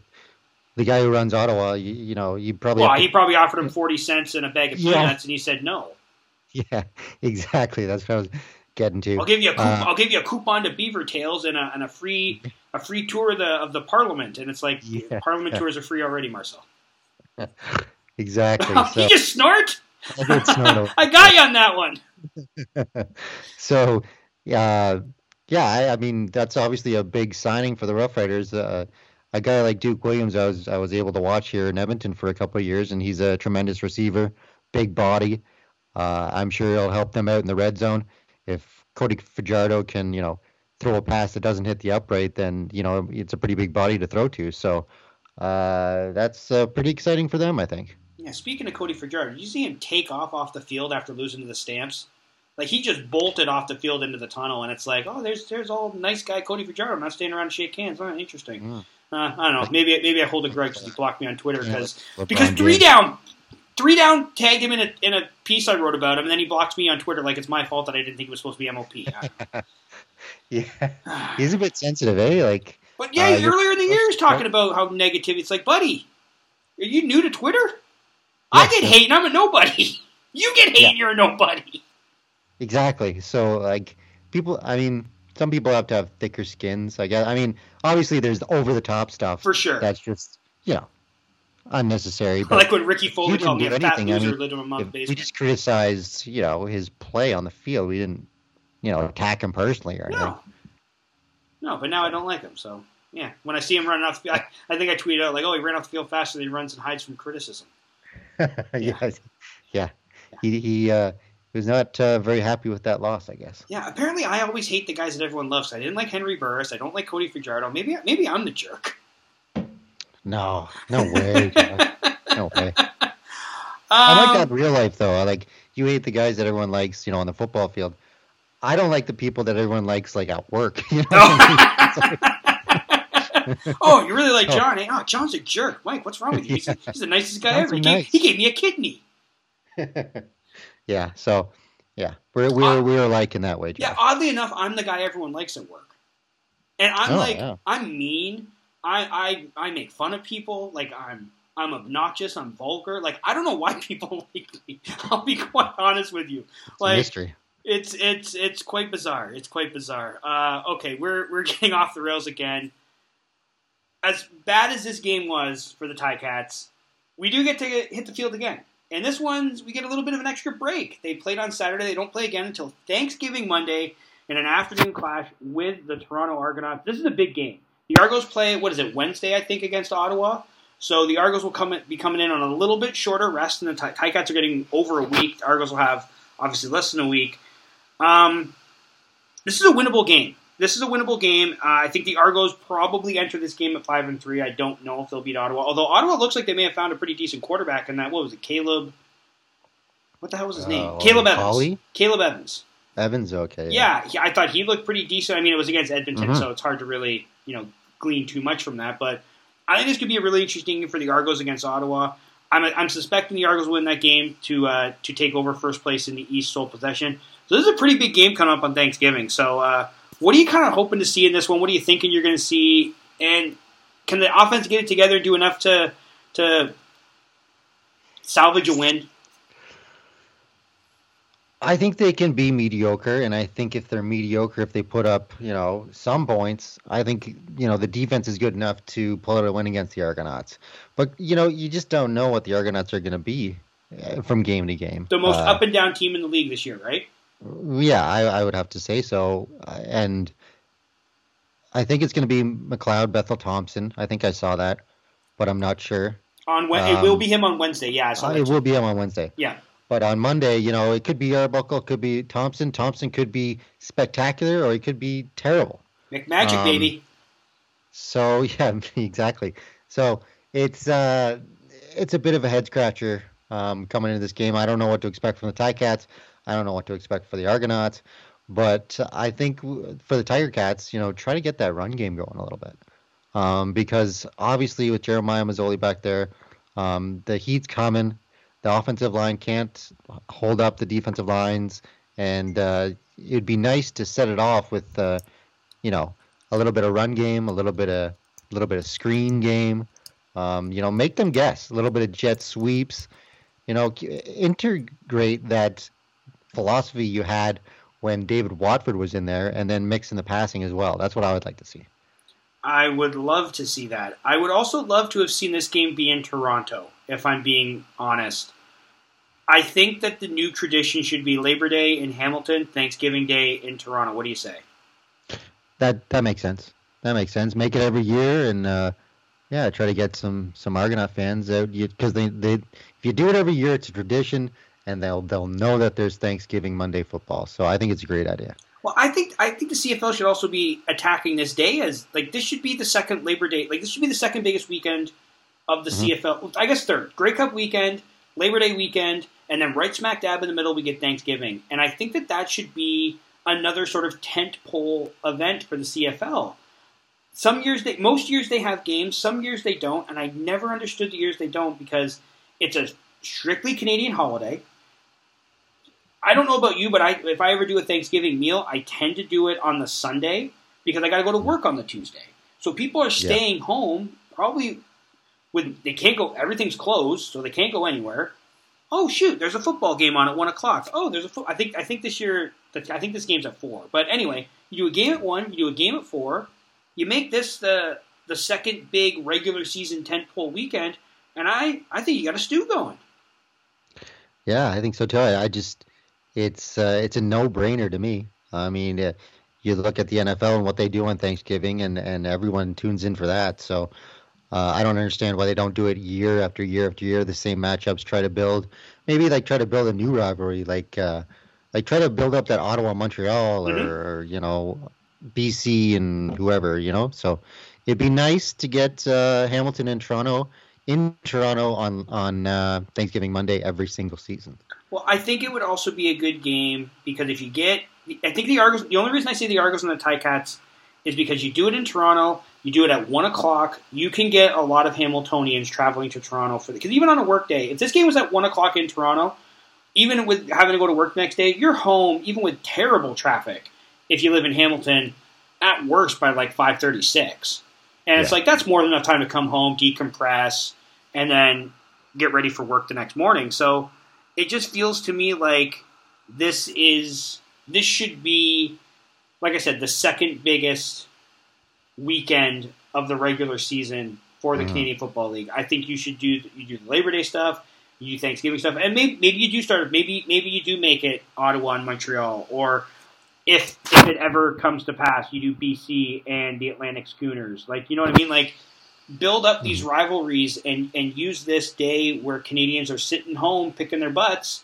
the guy who runs Ottawa, you, you know, you probably Well, to- he probably offered him forty cents and a bag of Yeah. peanuts, and he said no. yeah, exactly. That's what I was getting to. I'll give you a coup- Uh, I'll give you a coupon to Beaver Tails and a, and a free a free tour of the of the Parliament, and it's like Yeah. Parliament tours are free already, Marcel. Exactly. you just snort. I snort I got you on that one. so yeah, yeah. I, I mean, that's obviously a big signing for the Rough Riders. Uh, a guy like Duke Williams, I was I was able to watch here in Edmonton for a couple of years, and he's a tremendous receiver, big body. Uh, I'm sure he'll help them out in the red zone. If Cody Fajardo can, you know, throw a pass that doesn't hit the upright, then you know it's a pretty big body to throw to. So uh, that's uh, pretty exciting for them, I think. Yeah. Speaking of Cody Fajardo, did you see him take off off the field after losing to the Stamps? Like he just bolted off the field into the tunnel, and it's like, oh, there's there's all nice guy Cody Fajardo. I'm not staying around to shake hands. Oh, interesting. Mm. Uh, I don't know. Maybe maybe I hold a grudge because he blocked me on Twitter Yeah, because LeBron because three James. down, three down tagged him in a in a piece I wrote about him, and then he blocked me on Twitter like it's my fault that I didn't think it was supposed to be MOP. Yeah, he's a bit sensitive, eh? Like. but yeah, Uh, earlier in the year, he's talking about how negative. It's like, buddy, are you new to Twitter? I get yeah. hate, and I'm a nobody. You get hate, Yeah. and you're a nobody. Exactly. So like people I mean some people have to have thicker skins. I guess I mean obviously there's the over the top stuff For sure. that's just you know unnecessary. But like when Ricky Foley called me a fat anything. I loser mean, lived a mom's we just criticized you know his play on the field. We didn't you know attack him personally or anything. No, no, but now I don't like him. So yeah, when I see him running off, the I, I think I tweeted out like, "Oh, he ran off the field faster than he runs and hides from criticism." yeah. yeah, He he uh, was not uh, very happy with that loss. I guess. Yeah, apparently I always hate the guys that everyone loves. I didn't like Henry Burris. I don't like Cody Fajardo. Maybe maybe I'm the jerk. No, no way. No way. I like Um, that in real life though. I like you hate the guys that everyone likes, you know, on the football field. I don't like the people that everyone likes like at work. You know what I mean? Oh, you really like Oh. John? eh? Oh, John's a jerk. Mike, what's wrong with you? He's, Yeah. he's the nicest guy John's ever. He, gave, nice. he gave me a kidney. Yeah. So yeah, we're we're we're alike in that way, Yeah, oddly enough, I'm the guy everyone likes at work, and I'm Oh, like, yeah. I'm mean. I, I I make fun of people. Like I'm I'm obnoxious. I'm vulgar. Like I don't know why people like me. I'll be quite honest with you. It's a Like mystery. it's it's it's quite bizarre. It's quite bizarre. Uh, okay, we're we're getting off the rails again. as bad as this game was for the Ticats, we do get to hit the field again. And this one's we get a little bit of an extra break. They played on Saturday. They don't play again until Thanksgiving Monday in an afternoon clash with the Toronto Argonauts. This is a big game. The Argos play what is it Wednesday I think against Ottawa. So the Argos will come be coming in on a little bit shorter rest, and the Ticats are getting over a week. The Argos will have obviously less than a week. Um, this is a winnable game. This is a winnable game. Uh, I think the Argos probably enter this game at five and three. I don't know if they'll beat Ottawa. Although Ottawa looks like they may have found a pretty decent quarterback in that. What was it, Caleb? What the hell was his name? Uh, Caleb Evans. Holly? Caleb Evans. Evans, okay. Yeah, he, I thought he looked pretty decent. I mean, it was against Edmonton, Mhm. so it's hard to really you know glean too much from that. But I think this could be a really interesting game for the Argos against Ottawa. I'm, I'm suspecting the Argos win that game to uh, to take over first place in the East sole possession. So this is a pretty big game coming up on Thanksgiving. So uh, what are you kind of hoping to see in this one? What are you thinking you're going to see? And can the offense get it together and do enough to to salvage a win? I think they can be mediocre, and I think if they're mediocre, if they put up, you know, some points, I think, you know, the defense is good enough to pull out a win against the Argonauts. But, you know, you just don't know what the Argonauts are going to be uh, from game to game. The most Uh, up and down team in the league this year, right? Yeah, I, I would have to say so. Uh, And I think it's going to be McLeod, Bethel Thompson. I think I saw that, but I'm not sure. On Wed- it will Um, be him on Wednesday. Yeah, I saw Uh, it will be him on Wednesday. Yeah. But on Monday, you know, it could be Arbuckle, it could be Thompson. Thompson could be spectacular, or he could be terrible. McMagic, Um, baby. So yeah, exactly. So it's uh, it's a bit of a head scratcher um, coming into this game. I don't know what to expect from the Ticats. I don't know what to expect for the Argonauts. But I think for the Tiger Cats, you know, try to get that run game going a little bit. Um, because obviously with Jeremiah Masoli back there, um, the heat's coming. The offensive line can't hold up the defensive lines, and uh, it'd be nice to set it off with, uh, you know, a little bit of run game, a little bit of, a little bit of screen game. Um, you know, make them guess. A little bit of jet sweeps. You know, integrate that philosophy you had when David Watford was in there, and then mix in the passing as well. That's what I would like to see. I would love to see that. I would also love to have seen this game be in Toronto, if I'm being honest. I think that the new tradition should be Labor Day in Hamilton, Thanksgiving Day in Toronto. What do you say? That that makes sense. That makes sense. Make it every year, and uh, yeah, try to get some some Argonaut fans out because they they if you do it every year, it's a tradition, and they'll they'll know that there's Thanksgiving Monday football. So I think it's a great idea. Well, I think I think the CFL should also be attacking this day as like this should be the second Labor Day. Like this should be the second biggest weekend of the Mhm. CFL. I guess third. Grey Cup weekend, Labor Day weekend, and then right smack dab in the middle we get Thanksgiving. And I think that that should be another sort of tent pole event for the CFL. Some years they, most years they have games. Some years they don't, and I never understood the years they don't because it's a strictly Canadian holiday. I don't know about you, but I if I ever do a Thanksgiving meal, I tend to do it on the Sunday because I got to go to work on the Tuesday. So people are staying home probably with they can't go. Everything's closed, so they can't go anywhere. Oh shoot, there's a football game on at one o'clock. Oh, there's a fo- I think I think this year I think this game's at four. But anyway, you do a game at one, you do a game at four. You make this the the second big regular season tentpole weekend, and I I think you got a stew going. Yeah, I think so too. I, I just it's uh, it's a no-brainer to me. I mean, uh, you look at the NFL and what they do on Thanksgiving, and and everyone tunes in for that. So uh, I don't understand why they don't do it year after year after year. The same matchups. Try to build maybe like try to build a new rivalry, like uh, like try to build up that Ottawa Montreal or, Mhm. or you know BC and whoever you know. So it'd be nice to get uh, Hamilton and Toronto in Toronto on on uh, Thanksgiving Monday every single season. Well, I think it would also be a good game because if you get, I think the Argos. The only reason I say the Argos and the Ticats is because you do it in Toronto, you do it at one o'clock. You can get a lot of Hamiltonians traveling to Toronto for because even on a work day, if this game was at one o'clock in Toronto, even with having to go to work next day, you're home even with terrible traffic. If you live in Hamilton, at worst by like five thirty six, and it's Yeah. like that's more than enough time to come home, decompress, and then get ready for work the next morning. So it just feels to me like this is this should be like I said the second biggest weekend of the regular season for the Mhm. Canadian Football League. I think you should do you do the Labor Day stuff, you do Thanksgiving stuff, and maybe maybe you do start maybe maybe you do make it Ottawa and Montreal, or if if it ever comes to pass, you do BC and the Atlantic Schooners. Like you know what I mean? Like build up these rivalries and and use this day where Canadians are sitting home picking their butts.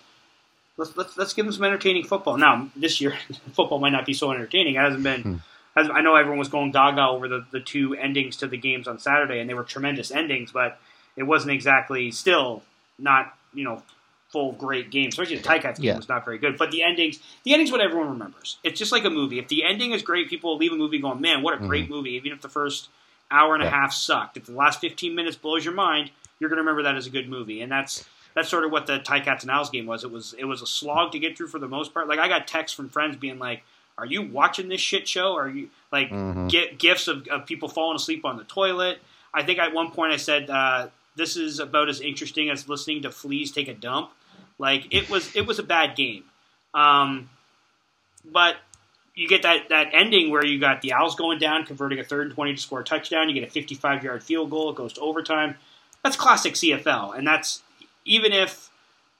Let's let's, let's give them some entertaining football. Now this year, football might not be so entertaining. It hasn't been. Hmm. I know everyone was going gaga over the, the two endings to the games on Saturday, and they were tremendous endings, but it wasn't exactly still not you know full great games. Especially the Ticats game Yeah. was not very good. But the endings, the endings, what everyone remembers. It's just like a movie. If the ending is great, people leave a movie going, "Man, what a great movie!" Even if the first hour and a Mm-hmm. Half sucked, if the last fifteen minutes blows your mind, you're going to remember that as a good movie. And that's that's sort of what the Ticats and Als game was. It was it was a slog to get through for the most part. Like I got texts from friends being like, "Are you watching this shit show? Are you like Mhm. get gifts of, of people falling asleep on the toilet?" I think at one point I said, uh, "This is about as interesting as listening to fleas take a dump." Like it was it was a bad game, um, but you get that that ending where you got the Als going down, converting a third and twenty to score a touchdown. You get a fifty-five yard field goal. It goes to overtime. That's classic CFL, and that's even if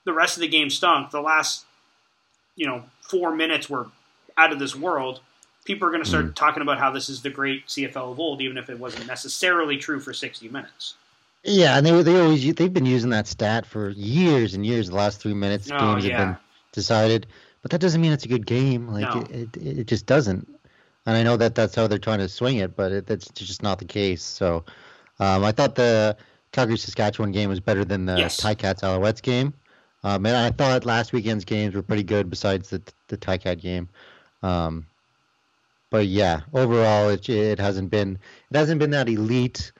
the rest of the game stunk. The last you know four minutes were out of this world. People are going to start talking about how this is the great CFL of old, even if it wasn't necessarily true for sixty minutes. Yeah, and they they always they've been using that stat for years and years. The last three minutes Oh, games yeah. have been decided, but that doesn't mean it's a good game. Like No. it, it, it just doesn't. And I know that that's how they're trying to swing it, but it, that's just not the case. So um, I thought the Calgary Saskatchewan game was better than the Yes. Ticats Alouettes game, um, and I thought last weekend's games were pretty good besides the the Ticat game. Um, but yeah, overall it it hasn't been it hasn't been that elite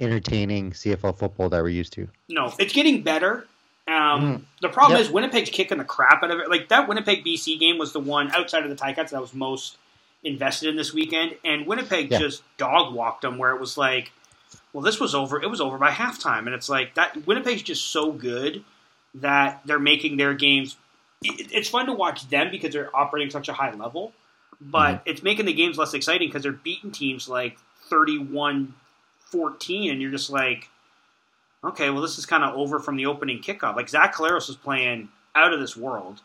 entertaining CFL football that we're used to. No, it's getting better. Um, Mhm. The problem Yep. is Winnipeg's kicking the crap out of it. Like that Winnipeg BC game was the one outside of the Ticats that I was most invested in this weekend, and Winnipeg Yeah. just dog walked them. Where it was like, well, this was over. It was over by halftime, and it's like that. Winnipeg's just so good that they're making their games. it- It's fun to watch them because they're operating such a high level, but it's making the games less exciting because they're beating teams like 31 14, and you're just like, okay, well, this is kind of over from the opening kickoff. Like Zach Collaros was playing out of this world,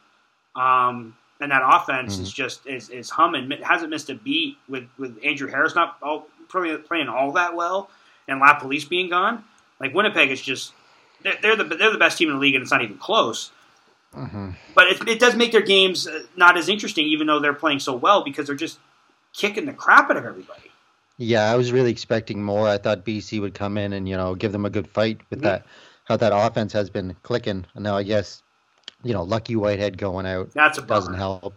um, and that offense is just is, is humming. It hasn't missed a beat with with Andrew Harris not all, probably playing all that well, and LaPolice being gone. Like Winnipeg is just they're, they're the they're the best team in the league, and it's not even close. But it, it does make their games uh, not as interesting, even though they're playing so well, because they're just kicking the crap out of everybody. Yeah, I was really expecting more. I thought BC would come in and you know give them a good fight with Mhm. that how that offense has been clicking. Now I guess you know Lucky Whitehead going out That's a doesn't help.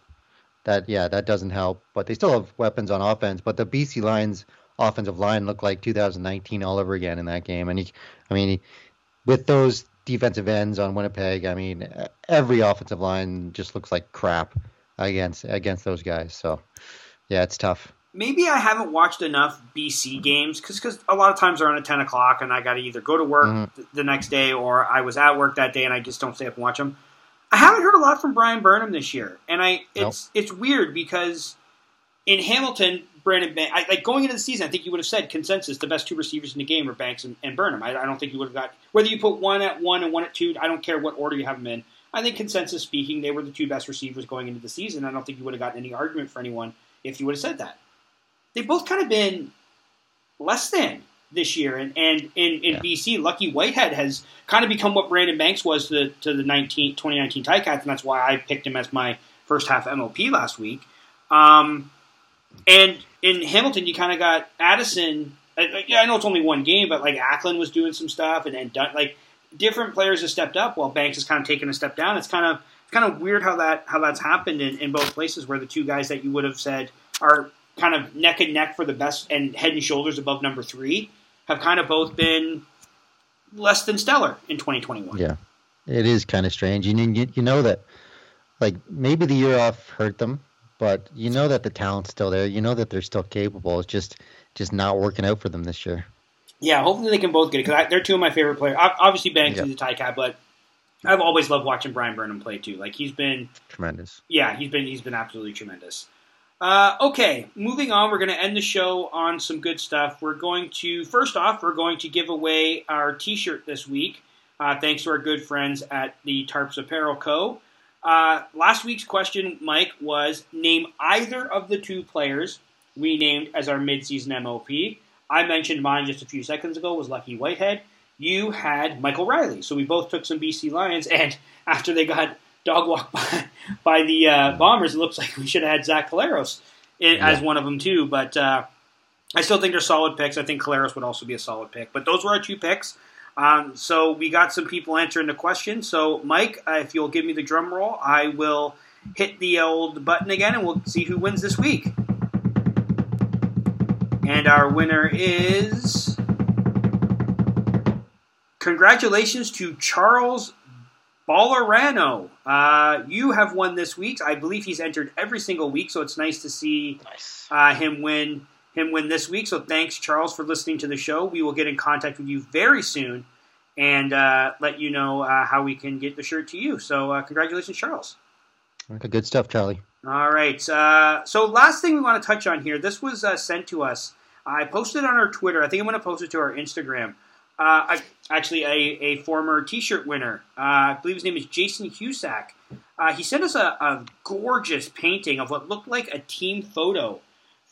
That yeah, that doesn't help. But they still have weapons on offense. But the BC lines offensive line looked like 2019 all over again in that game. And he, I mean, he, with those defensive ends on Winnipeg, I mean, every offensive line just looks like crap against against those guys. So yeah, it's tough. Maybe I haven't watched enough BC games because a lot of times they're on at ten o'clock and I got to either go to work Mhm. th- the next day or I was at work that day and I just don't stay up and watch them. I haven't heard a lot from Bryan Burnham this year, and I it's it's weird because in Hamilton, Brandon Banks, I, like going into the season, I think you would have said consensus the best two receivers in the game are Banks and, and Burnham. I, I don't think you would have got whether you put one at one and one at two. I don't care what order you have them in. I think consensus speaking, they were the two best receivers going into the season. I don't think you would have gotten any argument for anyone if you would have said that. They've both kind of been less than this year, and, and in, in Yeah. BC, Lucky Whitehead has kind of become what Brandon Banks was to the, to the 19, 2019 Ticats, and that's why I picked him as my first half MOP last week. Um, and in Hamilton, you kind of got Addison. uh, uh, Yeah, I know it's only one game, but like Acklin was doing some stuff, and and Dun- like different players have stepped up, while Banks has kind of taken a step down. It's kind of it's kind of weird how that how that's happened in, in both places, where the two guys that you would have said are kind of neck and neck for the best and head and shoulders above number three have kind of both been less than stellar in 2021. Yeah, it is kind of strange. You, you you know that, like maybe the year off hurt them, but you know that the talent's still there. You know that they're still capable. It's just just not working out for them this year. Yeah, hopefully they can both get it because they're two of my favorite players. Ob- Obviously, Banks Yeah. is a Ticat, but I've always loved watching Bryan Burnham play too. Like he's been, Tremendous. yeah, he's been he's been absolutely tremendous. Uh, okay, moving on. We're going to end the show on some good stuff. We're going to first off, we're going to give away our T-shirt this week, uh, thanks to our good friends at the Tarps Apparel Co. Uh, last week's question, Mike, was name either of the two players we named as our midseason MOP. I mentioned mine just a few seconds ago was Lucky Whitehead. You had Michael Reilly. so we both took some BC Lions, and after they got dog walk by, by the uh, Bombers, it looks like we should have had Zach Collaros in, yeah. as one of them too. But uh, I still think they're solid picks. I think Collaros would also be a solid pick. But those were our two picks. Um, so we got some people answering the question. So Mike, uh, if you'll give me the drum roll, I will hit the old button again, and we'll see who wins this week. And our winner is. Congratulations to Charles Ballerano. Uh, you have won this week. I believe he's entered every single week, so it's nice to see nice. uh, him win him win this week. So thanks, Charles, for listening to the show. We will get in contact with you very soon and uh, let you know uh, how we can get the shirt to you. So uh, congratulations, Charles. Okay, good stuff, Charlie. All right. Uh, so last thing we want to touch on here. This was sent to us. I posted on our Twitter. I think I'm going to post it to our Instagram. Uh, I, actually, a, a former T-shirt winner. Uh, I believe his name is Jason Husak. Uh, he sent us a, a, gorgeous painting of what looked like a team photo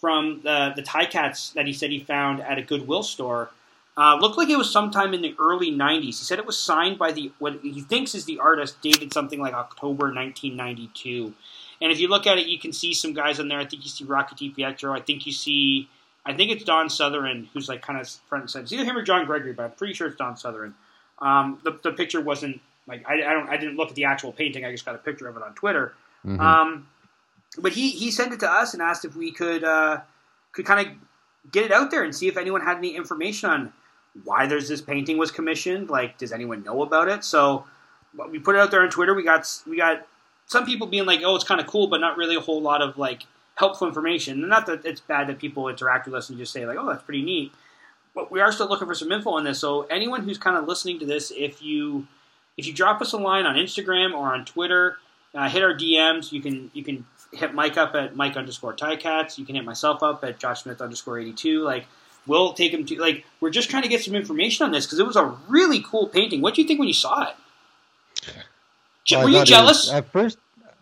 from the the Ticats that he said he found at a Goodwill store. Uh, looked like it was sometime in the early '90s. He said it was signed by the what he thinks is the artist, dated something like October 1992. And if you look at it, you can see some guys on there. I think you see Rocky DiPietro. I think you see I think it's Don Sutherland who's like kind of front and center. It's either him or John Gregory, but I'm pretty sure it's Don Sutherland. Um, the, the picture wasn't like I, I, don't I didn't look at the actual painting. I just got a picture of it on Twitter. Mm-hmm. Um, but he he sent it to us and asked if we could uh, could kind of get it out there and see if anyone had any information on why there's this painting was commissioned. Like, does anyone know about it? So we put it out there on Twitter. We got we got some people being like, "Oh, it's kind of cool," but not really a whole lot of like helpful information. And not that it's bad that people interact with us and just say like, "Oh, that's pretty neat." But we are still looking for some info on this. So anyone who's kind of listening to this, if you if you drop us a line on Instagram or on Twitter, uh, hit our DMs. You can you can hit Mike up at Mike underscore Ticats. You can hit myself up at Josh Smith underscore eighty two. Like we'll take them to like we're just trying to get some information on this because it was a really cool painting. What do you think when you saw it? Well, Were you jealous? Was, at first,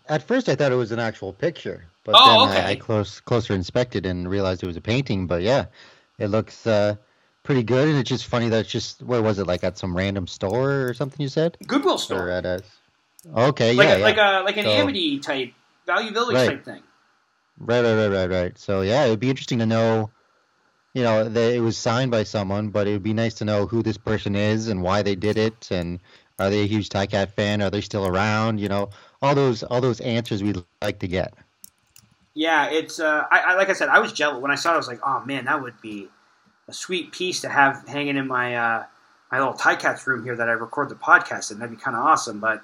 at first I thought it was an actual picture. But oh, then okay. I, I close closer inspected and realized it was a painting. But yeah, it looks uh, pretty good, and it's just funny that it's just where was it? Like at some random store or something? You said Goodwill store. Or at a okay, like yeah, a, yeah. like a like an so, Amity type Value Village right. type thing. Right, right, right, right, right. So yeah, it would be interesting to know. You know, that it was signed by someone, but it would be nice to know who this person is and why they did it, and are they a huge Ticat fan? Are they still around? You know, all those all those answers we'd like to get. Yeah, it's uh, I, I, like I said, I was jealous when I saw it. I was like, oh man, that would be a sweet piece to have hanging in my uh, my little Ticats room here that I record the podcast in. That'd be kind of awesome. But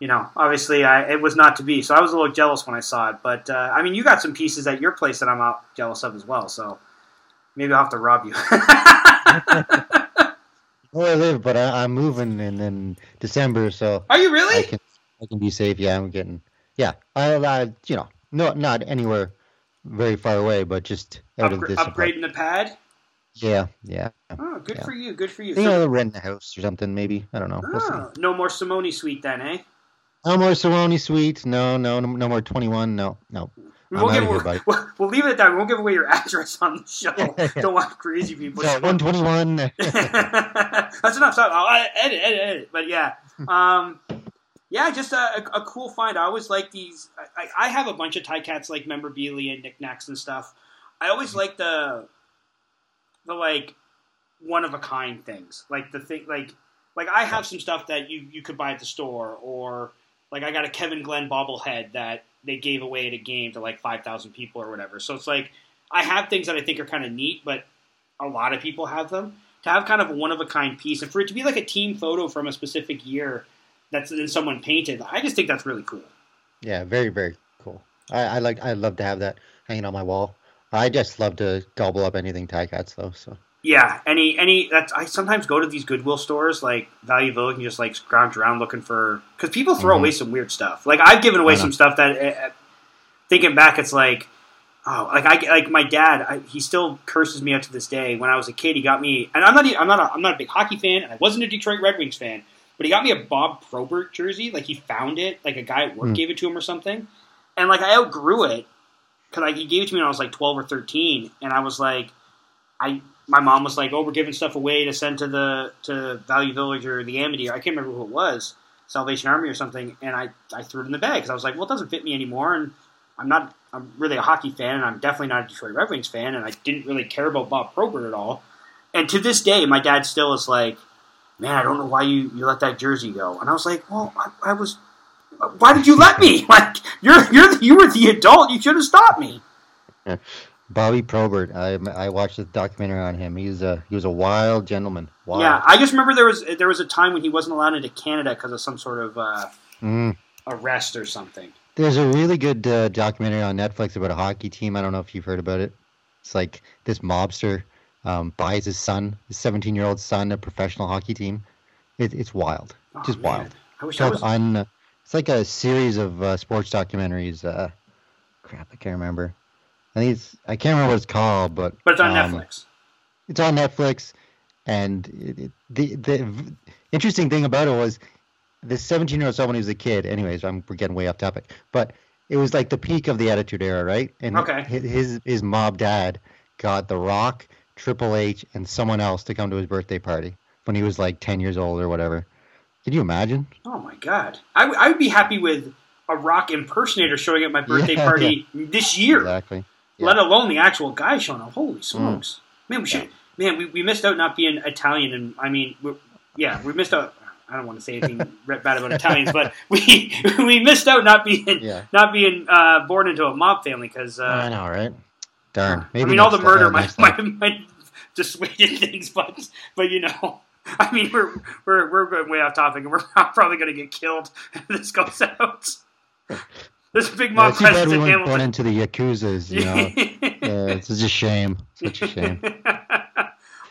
you know, obviously, I, it was not to be. So I was a little jealous when I saw it. But uh, I mean, you got some pieces at your place that I'm out jealous of as well. So maybe I'll have to rob you. Where I live, but I, am moving in, in December, so are you really? I can I can be safe. Yeah, I'm getting. Yeah, I, I you know no, not anywhere very far away, but just out Upgra- of this. Upgrading the pad. Yeah, yeah. Oh, good yeah. for you. Good for you. You so, know, rent a house or something, maybe. I don't know. We'll oh, no more Simone suite then, eh? No more Simone suite. No, no, no, no more twenty one. No, no. We'll, give, here, we'll, we'll, leave it at that. We won't give away your address on the show. Don't want crazy people. So one twenty one. That's enough. I'll edit, edit, edit. But yeah, um, yeah, just a, a, cool find. I always like these. I, I have a bunch of Ticats like memorabilia and knickknacks and stuff. I always mm-hmm. like the the like one of a kind things, like the thing, like like I have some stuff that you you could buy at the store, or like I got a Kevin Glenn bobblehead that they gave away at a game to like five thousand people or whatever. So it's like I have things that I think are kind of neat, but a lot of people have them. To have kind of a one of a kind piece, and for it to be like a team photo from a specific year that's in someone painted. I just think that's really cool. Yeah, very very cool. I, I like I love to have that hanging on my wall. I just love to gobble up anything Ticats though. So yeah, any any that's I sometimes go to these Goodwill stores like Value Village and just like scrounge around looking for because people throw mm-hmm. away some weird stuff. Like I've given away some stuff that uh, thinking back, it's like Oh, like I like my dad. I, he still curses me up to this day. When I was a kid, he got me, and I'm not. I'm not. A, I'm not a big hockey fan, and I wasn't a Detroit Red Wings fan. But he got me a Bob Probert jersey. Like he found it. Like a guy at work Hmm. gave it to him or something. And like I outgrew it because like he gave it to me when I was like 12 or 13, and I was like, I. My mom was like, "Oh, we're giving stuff away to send to the to Value Village or the Amity. Or I can't remember who it was, Salvation Army or something." And I I threw it in the bag because I was like, "Well, it doesn't fit me anymore." And I'm not. I'm really a hockey fan, and I'm definitely not a Detroit Red Wings fan, and I didn't really care about Bob Probert at all. And to this day, my dad still is like, "Man, I don't know why you, you let that jersey go." And I was like, "Well, I, I was. Why did you let me? Like, you're you're you were the adult. You should have stopped me." Bobby Probert. I I watched the documentary on him. He was a he was a wild gentleman. Wild. Yeah, I just remember there was there was a time when he wasn't allowed into Canada because of some sort of uh, Mm. arrest or something. There's a really good uh, documentary on Netflix about a hockey team. I don't know if you've heard about it. It's like this mobster um, buys his son, his 17 year old son, a professional hockey team. It, it's wild, Oh, just man. wild. I wish It's, I was. Un, it's like a series of uh, sports documentaries. Uh, crap, I can't remember. I think it's I can't remember what it's called, but But it's on um, Netflix. It's on Netflix, and it, it, the the interesting thing about it was this 17 year old son when he was a kid. Anyways, I'm we're getting way off topic, but it was like the peak of the Attitude Era, right? And Okay. his his mob dad got The Rock, Triple H, and someone else to come to his birthday party when he was like 10 years old or whatever. Can you imagine? Oh my god, I, w- I would be happy with a rock impersonator showing at my birthday Yeah, party this year. Exactly. yeah. Let alone the actual guy showing up. Holy smokes, man! We should, man. We, we missed out not being Italian, and I mean, yeah, we missed out. I don't want to say anything bad about Italians, but we we missed out not being Yeah. not being uh, born into a mob family because I uh, know, right? Darn. I mean all the murder might, might might dissuaded things, but but you know. I mean, we're we're we're going way off topic, and we're probably going to get killed if this goes out. This big Yeah, mob too presence we in weren't born into the Yakuza's, you know. yeah, it's just a shame. Such a shame.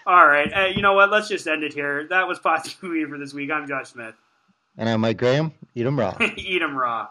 All right, uh, you know what? Let's just end it here. That was Movie for this week. I'm Josh Smith. And I'm Mike Graham. Eat 'em raw. Eat 'em raw.